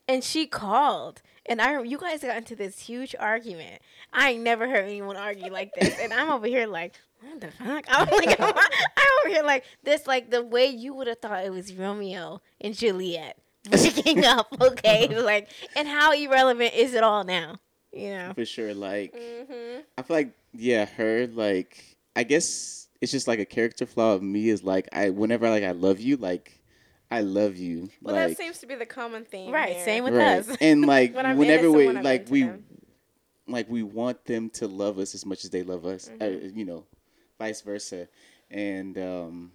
and she called, and I you guys got into this huge argument. I ain't never heard anyone argue like this, and I'm over here like, what the fuck? I'm like, I'm, over here like this, like the way you would have thought it was Romeo and Juliet breaking up, okay? like, and how irrelevant is it all now? You know? for sure. Like mm-hmm. I feel like yeah, her like I guess it's just like a character flaw of me is like I whenever like I love you like I love you Well, like that seems to be the common theme. Right, here. same with right us. and like When I'm whenever we someone, I'm like we them. like we want them to love us as much as they love us uh, Mm-hmm. you know vice versa and um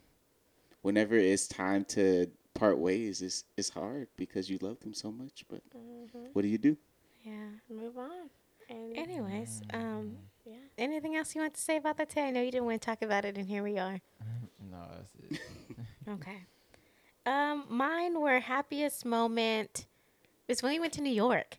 whenever it's time to part ways it's it's hard because you love them so much but Mm-hmm. what do you do Yeah. Move on. And Anyways, um, yeah. anything else you want to say about that? Tay? I know you didn't want to talk about it, and here we are. no, that's it. Okay. Um, mine were happiest moment was when we went to New York.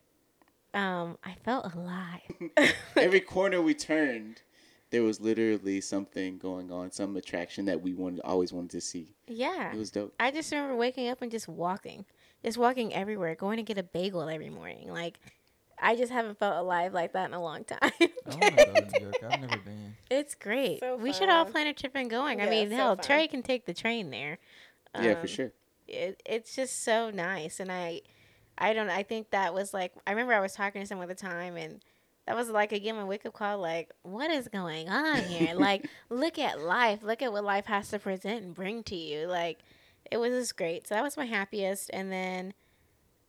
Um, I felt alive. every corner we turned there was literally something going on some attraction that we wanted always wanted to see Yeah. it was dope I just remember waking up and just walking, just walking everywhere, going to get a bagel every morning. Like, I just haven't felt alive like that in a long time. I want to go to New York. I've never been. it's great. So we should all plan a trip and going. I mean, so hell, fun. Trey can take the train there. yeah for Um, sure it, it's just so nice and i i don't i think that was like i remember i was talking to someone at the time and that was like again my wake up call like what is going on here like look at life look at what life has to present and bring to you like it was just great so that was my happiest and then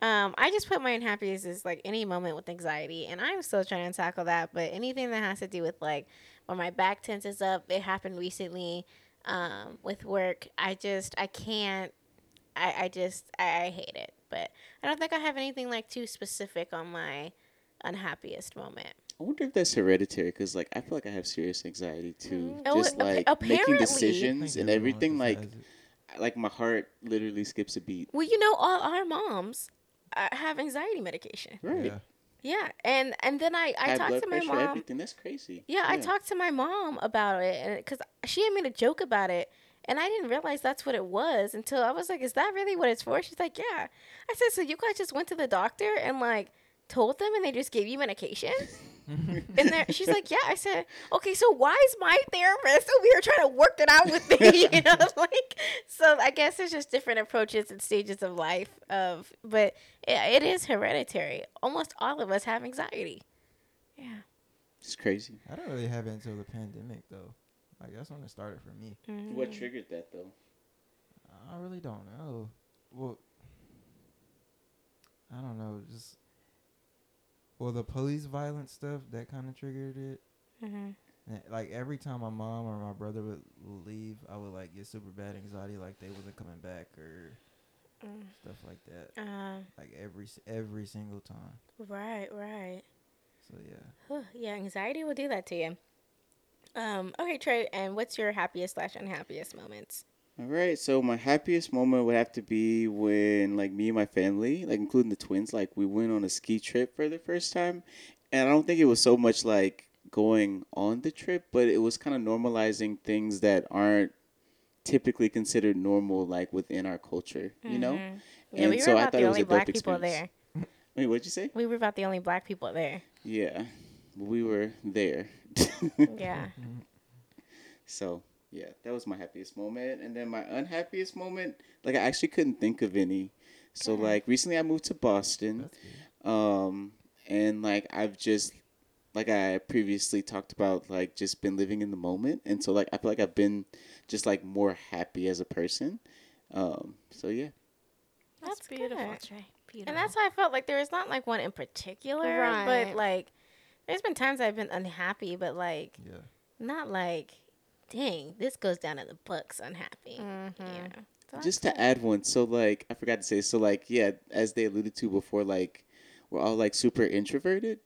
um, I just put my unhappiest as like any moment with anxiety, and I'm still trying to tackle that. But anything that has to do with like when my back tenses up, it happened recently um, with work. I just I can't I, I just I, I hate it. But I don't think I have anything like too specific on my unhappiest moment. I wonder if that's hereditary because, like, I feel like I have serious anxiety too. Oh, Just like apparently- making decisions and everything. Like, like my heart literally skips a beat. Well, you know, all our moms uh, have anxiety medication. Right. Yeah. Yeah, and and then I I High talked to my pressure, mom. everything. That's crazy. Yeah, I talked to my mom about it, and because she had made a joke about it, and I didn't realize that's what it was until I was like, "Is that really what it's for?" She's like, "Yeah." I said, "So you guys just went to the doctor and like told them, and they just gave you medication?" And there, she's like, "Yeah." I said, "Okay, so why is my therapist over here trying to work it out with me?" you know, like so. I guess there's just different approaches and stages of life. Of, but it, it is hereditary. Almost all of us have anxiety. Yeah. It's crazy. I don't really have it until the pandemic though. Like that's when it started for me. Mm-hmm. What triggered that though? I really don't know. Well, I don't know. Just well, the police violence stuff that kind of triggered it. Mm-hmm. And, like every time my mom or my brother would leave, I would like get super bad anxiety, like they wasn't coming back or Mm. stuff like that. Uh, Like every every single time. right, right. So yeah. Yeah, anxiety will do that to you. Um, okay, Trey, and what's your happiest slash unhappiest moments? All right, so my happiest moment would have to be when, like, me and my family, like, including the twins, like, we went on a ski trip for the first time. And I don't think it was so much like going on the trip, but it was kind of normalizing things that aren't typically considered normal, like, within our culture, you know? Mhm. Yeah, And we were so I thought the it was only a dope black people experience. there. Wait, what'd you say? We were about the only black people there. Yeah, we were there. Yeah. So yeah, that was my happiest moment, and then my unhappiest moment, like I actually couldn't think of any. So Okay. like recently, I moved to Boston, um, and like I've just, like I previously talked about, like just been living in the moment, and so like I feel like I've been just like more happy as a person. Um, so yeah, That's beautiful, good. Trey. Beautiful. And that's how I felt like there was not like one in particular, Right. but like there's been times I've been unhappy, but like Yeah. not like, dang, this goes down in the books unhappy. Mhm. Yeah. So just that's to add one, so like I forgot to say, so like yeah, as they alluded to before, like we're all like super introverted,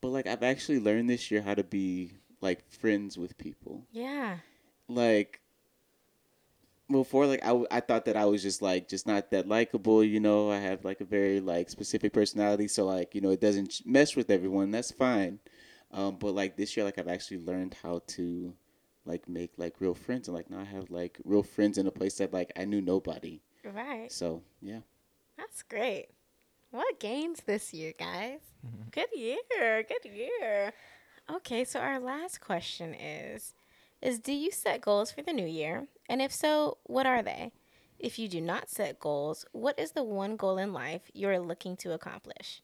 but like I've actually learned this year how to be like friends with people. yeah. Like before, like I, I thought that I was just like just not that likable, you know. I have like a very like specific personality, so like you know it doesn't ch- mesh with everyone. That's fine. Um, but like this year, like I've actually learned how to like make like real friends, and like now I have like real friends in a place that like I knew nobody. Right. So yeah. That's great. What gains this year, guys? Good year. Good year. Okay, so our last question is is do you set goals for the new year? And if so, what are they? If you do not set goals, what is the one goal in life you're looking to accomplish?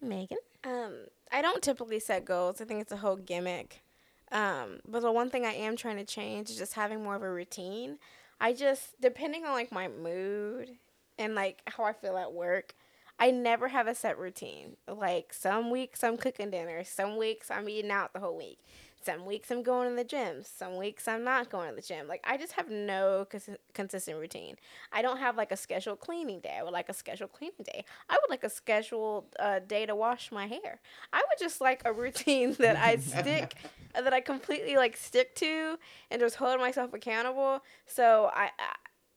Megan? Um, I don't typically set goals. I think it's a whole gimmick. Um, but the one thing I am trying to change is just having more of a routine. I just depending on like my mood and like how I feel at work, I never have a set routine. Like some weeks I'm cooking dinner, some weeks I'm eating out the whole week. Some weeks I'm going to the gym, some weeks I'm not going to the gym. Like I just have no cons- consistent routine. I don't have like a scheduled cleaning day. I would like a scheduled cleaning day. I would like a scheduled uh, day to wash my hair. I would just like a routine that I stick, that I completely like stick to, and just hold myself accountable. So I, I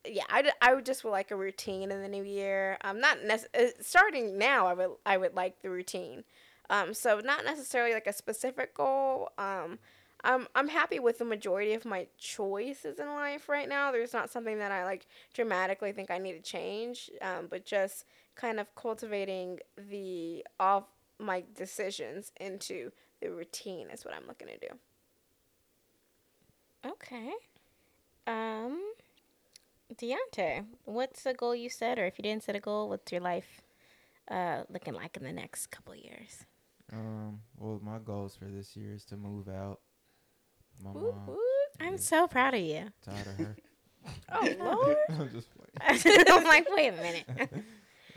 yeah, I, I would just would like a routine in the new year. Um, not nec- uh, starting now. I would I would like the routine. Um, so not necessarily like a specific goal. Um, I'm I'm happy with the majority of my choices in life right now. There's not something that I like dramatically think I need to change. Um, but just kind of cultivating the off my decisions into the routine is what I'm looking to do. Okay. Um Deontay, what's a goal you set or if you didn't set a goal, what's your life uh looking like in the next couple years? Um. Well, my goals for this year is to move out. My Woot mom. woot. I'm so proud of you. Tired of her. Oh Lord. I'm just playing. I'm like, wait a minute.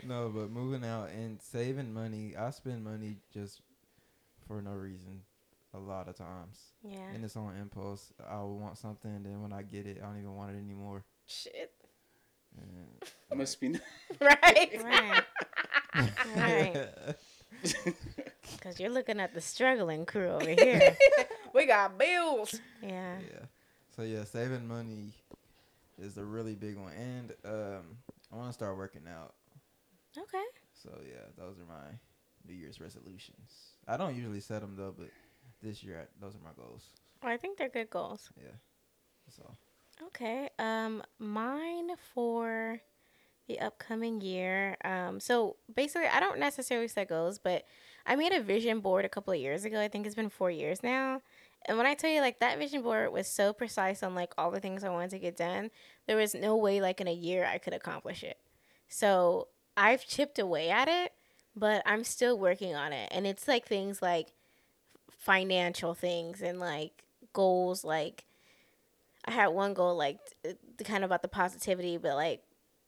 No, but moving out and saving money. I spend money just for no reason a lot of times. Yeah. And it's on impulse. I will want something, and then when I get it, I don't even want it anymore. Shit. And Must be. Right. Right. Right. Because you're looking at the struggling crew over here. we got bills. Yeah. yeah. So yeah, saving money is a really big one, and um, I want to start working out. Okay. So yeah, those are my New Year's resolutions. I don't usually set them though, but this year I, those are my goals. I think they're good goals. Yeah, that's all. Okay. Um, mine for the upcoming year. Um, so basically, I don't necessarily set goals, but I made a vision board a couple of years ago. I think it's been four years now. And when I tell you, like, that vision board was so precise on, like, all the things I wanted to get done, there was no way, like, in a year I could accomplish it. So I've chipped away at it, but I'm still working on it. And it's, like, things like financial things and, like, goals. Like, I had one goal, like, kind of about the positivity, but, like,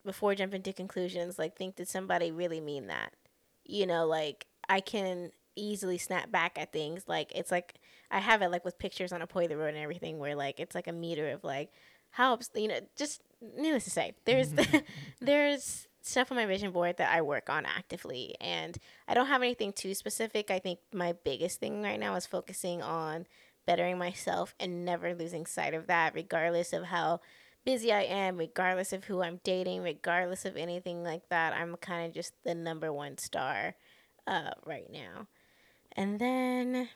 before jumping to conclusions, like, think, did somebody really mean that? You know, like, I can easily snap back at things. Like, it's like, I have it like with pictures on a point of the road and everything, where like it's like a meter of like how you know. Just needless to say, there's mm-hmm. there's stuff on my vision board that I work on actively, and I don't have anything too specific. I think my biggest thing right now is focusing on bettering myself and never losing sight of that, regardless of how busy I am, regardless of who I'm dating, regardless of anything like that. I'm kind of just the number one star uh, right now. And then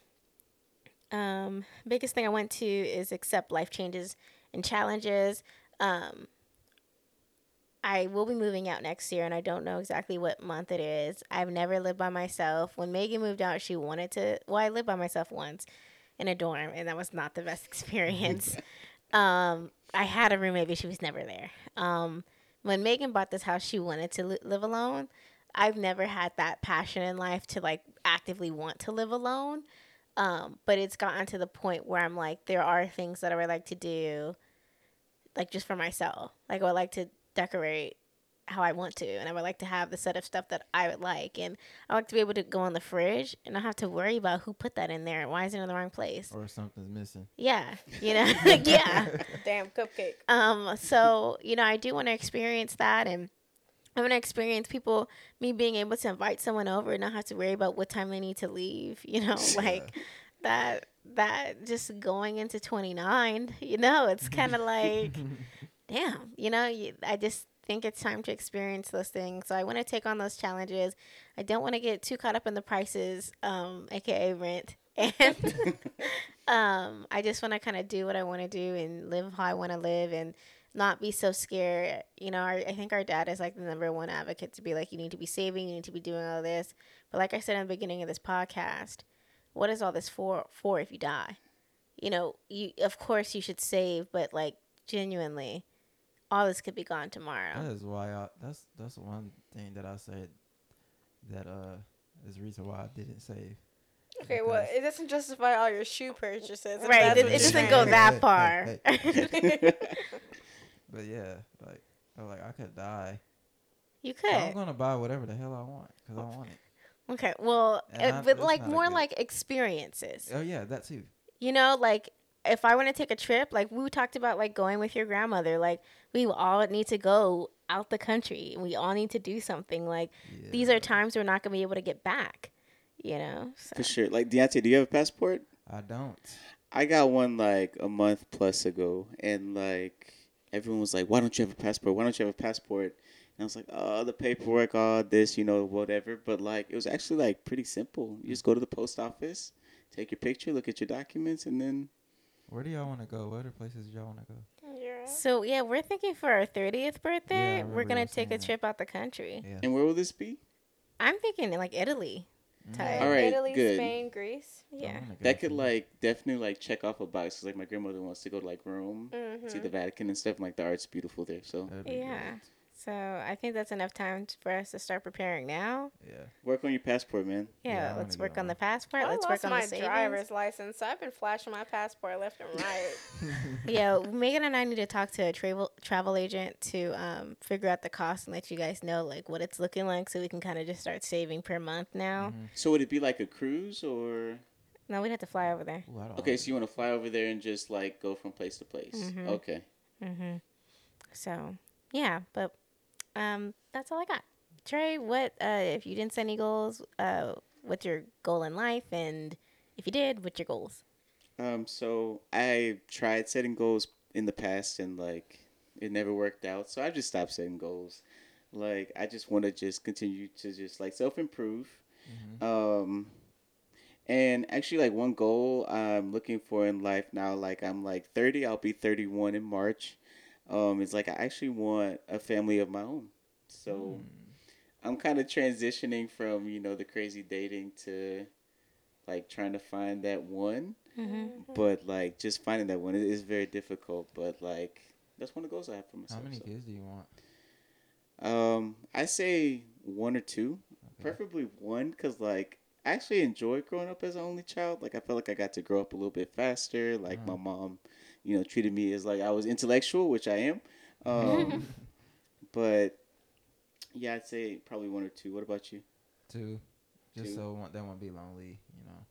um, biggest thing I went to is accept life changes and challenges. Um, I will be moving out next year, and I don't know exactly what month it is. I've never lived by myself. When Megan moved out, she wanted to. Well, I lived by myself once in a dorm, and that was not the best experience. um, I had a roommate, but she was never there. Um, when Megan bought this house, she wanted to li- live alone. I've never had that passion in life to like actively want to live alone. Um, but it's gotten to the point where I'm like, there are things that I would like to do, like just for myself. Like I would like to decorate how I want to, and I would like to have the set of stuff that I would like, and I like to be able to go in the fridge and not have to worry about who put that in there and why is it in the wrong place. Or something's missing. Yeah, you know, yeah. Damn cupcake. Um, so you know, I do want to experience that, and I want to experience people me being able to invite someone over and not have to worry about what time they need to leave. You know, like that. That just going into twenty nine. You know, it's kind of like, damn. You know, you, I just think it's time to experience those things. So I want to take on those challenges. I don't want to get too caught up in the prices, um, aka rent, and um, I just want to kind of do what I want to do and live how I want to live and not be so scared. You know, our, I think our dad is like the number one advocate to be like, you need to be saving, you need to be doing all this. But like I said in the beginning of this podcast, what is all this for? For if you die, you know, you of course you should save, but like genuinely, all this could be gone tomorrow. That is why I. That's that's one thing that I said that uh is the reason why I didn't save. Okay, well, it doesn't justify all your shoe purchases. Right, it, it doesn't go that far. But yeah, like I'm like I could die. you So I'm gonna buy whatever the hell I want because I want it. Okay, well, And uh, I- but like more like experiences. Oh yeah, that too. You know, like if I want to take a trip, like we talked about, like going with your grandmother, like we all need to go out the country. and We all need to do something. Like Yeah. these are times we're not gonna be able to get back. You know, so. For sure. Like Deontay, do you have a passport? I don't. I got one like a month plus ago, and like everyone was like, "Why don't you have a passport? Why don't you have a passport?" And I was like, "Oh, the paperwork, all this, you know, whatever." But like, it was actually like pretty simple. You just go to the post office, take your picture, look at your documents, and then Where do y'all want to go? What other places do y'all want to go? You're. So yeah, we're thinking for our thirtieth birthday, remember we're gonna take a saying that. trip out the country. Yeah. and where will this be? I'm thinking like Italy. Type. All right, Italy, good. Spain, Greece. Yeah. wanna That could like definitely like check off a box. 'cause, like my grandmother wants to go to like Rome, Mm-hmm. see the Vatican and stuff. And, like the art's beautiful there. So That'd be Yeah. So I think that's enough time for us to start preparing now. Yeah. work on your passport, man. Yeah, Yeah, let's work go on the passport. I let's lost work on my the savings. driver's license, so I've been flashing my passport left and right. yeah, Megan and I need to talk to a travel travel agent to um, figure out the cost and let you guys know like what it's looking like, so we can kind of just start saving per month now. Mhm. So would it be like a cruise or? No, we'd have to fly over there. Ooh, Okay, like so you want to fly over there and just like go from place to place. Mhm. Okay. Mm-hmm. So yeah, but um, that's all I got. Trey, what uh, if you didn't set any goals? Uh, what's your goal in life? And if you did, what's your goals? Um, so I tried setting goals in the past and like it never worked out. So I just stopped setting goals. Like I just want to just continue to just like self improve Mhm. Um, and actually, like one goal I'm looking for in life now, like I'm like 30, I'll be 31 in March. Um, it's like I actually want a family of my own. So I'm kind of transitioning from you know the crazy dating to like trying to find that one. Mm-hmm. But like just finding that one is very difficult. But like that's one of the goals I have for myself. How many so. kids do you want? Um, I say one or two, Okay. preferably one, cause like I actually enjoyed growing up as an only child. Like I felt like I got to grow up a little bit faster. Like my Mhm. mom, you know, treated me as like I was intellectual, which I am. Um, but yeah, I'd say probably one or two. What about you? Two. Just Two. so that won't be lonely, you know.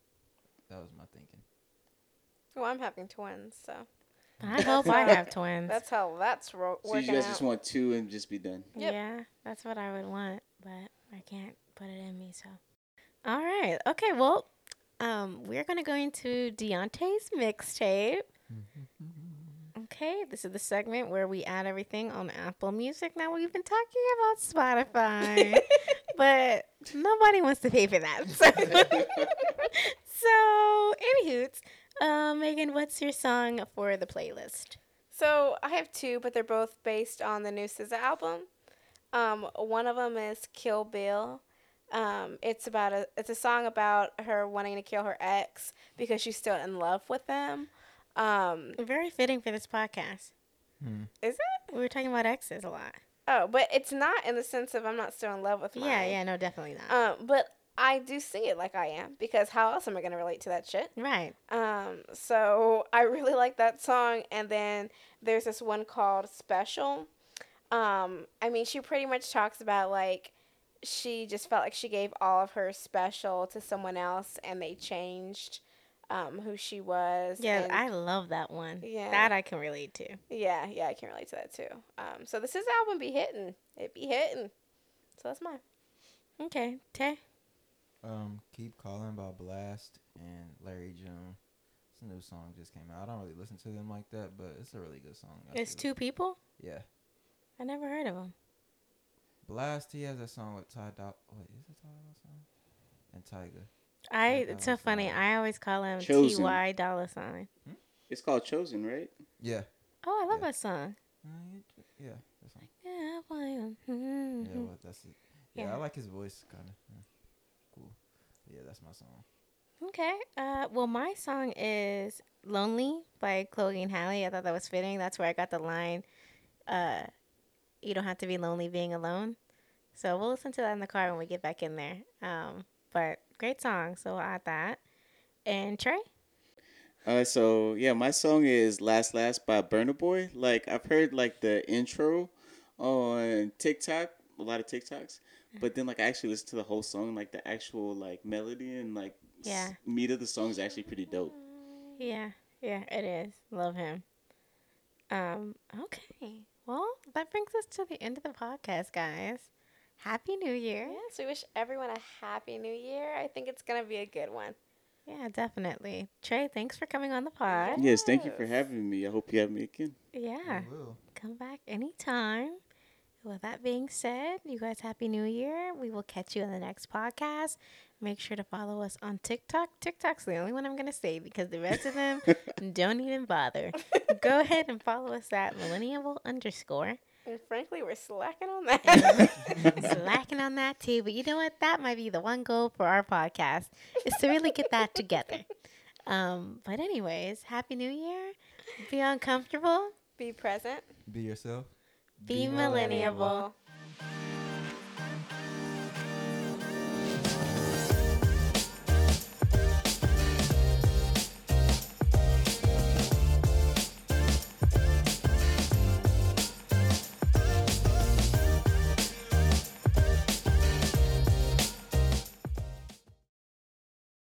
That was my thinking. Well, I'm having twins, so I hope I have twins. that's how that's ro- So you guys out. just want two and just be done. Yep. Yeah, that's what I would want, but I can't put it in me. So, all right, okay. Well, um, we're gonna go into Deontay's mixtape. Okay, this is the segment where we add everything on Apple Music. Now we've been talking about Spotify, but nobody wants to pay for that. So, so anywho's, uh, Megan, what's your song for the playlist? So I have two, but they're both based on the new SZA album. Um, one of them is Kill Bill. Um, it's about a it's a song about her wanting to kill her ex because she's still in love with him. Um, Very fitting for this podcast. Hmm. is it? We were talking about exes a lot. Oh, but it's not in the sense of I'm not still in love with mine. Yeah, yeah, no, definitely not. Um, but I do sing it like I am because how else am I gonna relate to that shit? right. Um, so I really like that song. And then there's this one called Special. Um, I mean, she pretty much talks about like she just felt like she gave all of her special to someone else and they changed um, who she was. Yeah, and- I love that one. Yeah. That I can relate to. yeah, yeah, I can relate to that too. Um, so this is album be hitting. It be hitting. So that's mine. Okay, Tay. Um, Keep Calling by Blxst and Larry June. It's a new song just came out. I don't really listen to them like that, but it's a really good song. I It's feel. two people? Yeah. I never heard of them. Blxst, he has a song with Ty Dolla. Wait, is it Ty Dolla Sign? And Tyga. I it's so funny. I always call him Chosen. Ty Dollar Sign. It's called Chosen, right? Yeah. Oh, I love Yeah. that song. Uh, you j- Yeah. That song. Yeah, I am. Yeah, Mhm. well, that's it. Yeah, Yeah. I like his voice, kind of. Cool. But yeah, that's my song. Okay. Uh, well, my song is "Lonely" by Chloe and Halle. I thought that was fitting. That's where I got the line, uh, "You don't have to be lonely being alone." So we'll listen to that in the car when we get back in there. Um, but great song. So we'll add that. And Trey. Uh, so yeah, my song is "Last Last" by Burna Boy. Like I've heard like the intro on TikTok, a lot of TikToks, but then like I actually listened to the whole song, like the actual like melody and like s- Yeah. meat of the song is actually pretty dope. Yeah, yeah, it is. Love him. Um, okay. Well, that brings us to the end of the podcast, guys. Happy New Year. Yes, we wish everyone a happy new year. I think it's gonna be a good one. Yeah, definitely. Trey, thanks for coming on the pod. Yes, thank you for having me. I hope you have me again. Yeah, I will. come back anytime. With that being said, you guys, Happy New Year. We will catch you in the next podcast. Make sure to follow us on TikTok. TikTok's the only one I'm going to say because the rest of them don't even bother. Go ahead and follow us at millennial underscore. And frankly, we're slacking on that. slacking on that too. But you know what? That might be the one goal for our podcast is to really get that together. Um, but anyways, happy new year. Be uncomfortable. Be present. Be yourself. Be millennial.